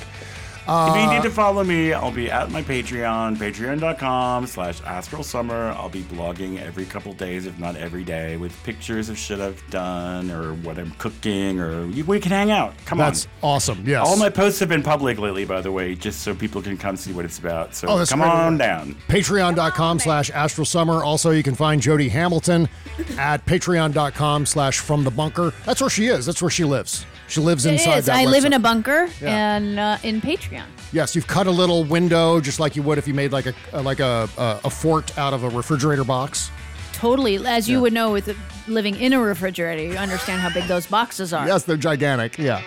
S6: If you
S1: Uh,
S6: need to follow me, I'll be at my Patreon, patreon.com slash astral summer. I'll be blogging every couple days, if not every day, with pictures of shit I've done or what I'm cooking, or you- we can hang out. Come
S1: That's
S6: on.
S1: That's awesome. Yes.
S6: All my posts have been public lately, by the way, just so people can come see what it's about. So
S1: Oh,
S6: come
S1: great.
S6: on down.
S1: Patreon.com slash Astral Summer. Also, you can find Jody Hamilton at patreon.com slash from the bunker. That's where she is. That's where she lives. She lives
S5: It
S1: inside
S5: is.
S1: that
S5: I live in
S1: website.
S5: a bunker
S1: Yeah.
S5: and uh, in Patreon.
S1: Yes, you've cut a little window just like you would if you made like a like a a, a fort out of a refrigerator box.
S5: Totally. As you would know with living in a refrigerator, you understand how big those boxes are.
S1: Yes, they're gigantic. Yeah.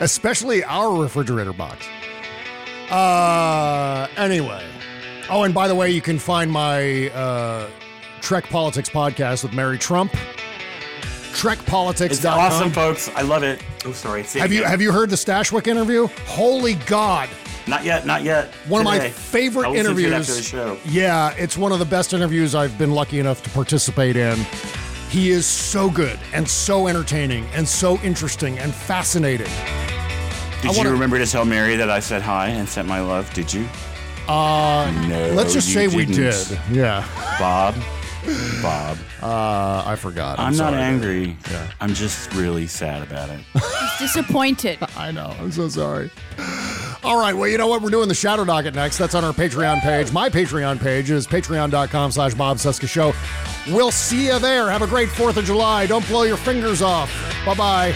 S1: Especially our refrigerator box. Uh anyway. Oh, and by the way, you can find my uh Trek Politics podcast with Mary Trump. TrekPolitics.com.
S6: It's awesome, folks. I love it. Oh, sorry. Say
S1: Have you
S6: again.
S1: have you heard the Stashwick interview? Holy God!
S6: Not yet. Not yet.
S1: One of my favorite
S6: I'll listen to it
S1: interviews.
S6: after the show.
S1: Yeah, it's one of the best interviews I've been lucky enough to participate in. He is so good and so entertaining and so interesting and fascinating.
S6: Did
S1: wanna-
S6: you remember to tell Mary that I said hi and sent my love? Did you?
S1: Uh,
S6: No,
S1: let's just say we
S6: didn't.
S1: did. Yeah.
S6: Bob. Bob.
S1: Uh, I forgot.
S6: I'm,
S1: I'm,
S6: not
S1: sorry.
S6: angry. I'm just really sad about it.
S5: He's disappointed.
S1: I know. I'm so sorry. All right. Well, you know what? We're doing the Shadow Docket next. That's on our Patreon page. My Patreon page is patreon.com slash Bob Cesca Show. We'll see you there. Have a great 4th of July. Don't blow your fingers off. Bye bye.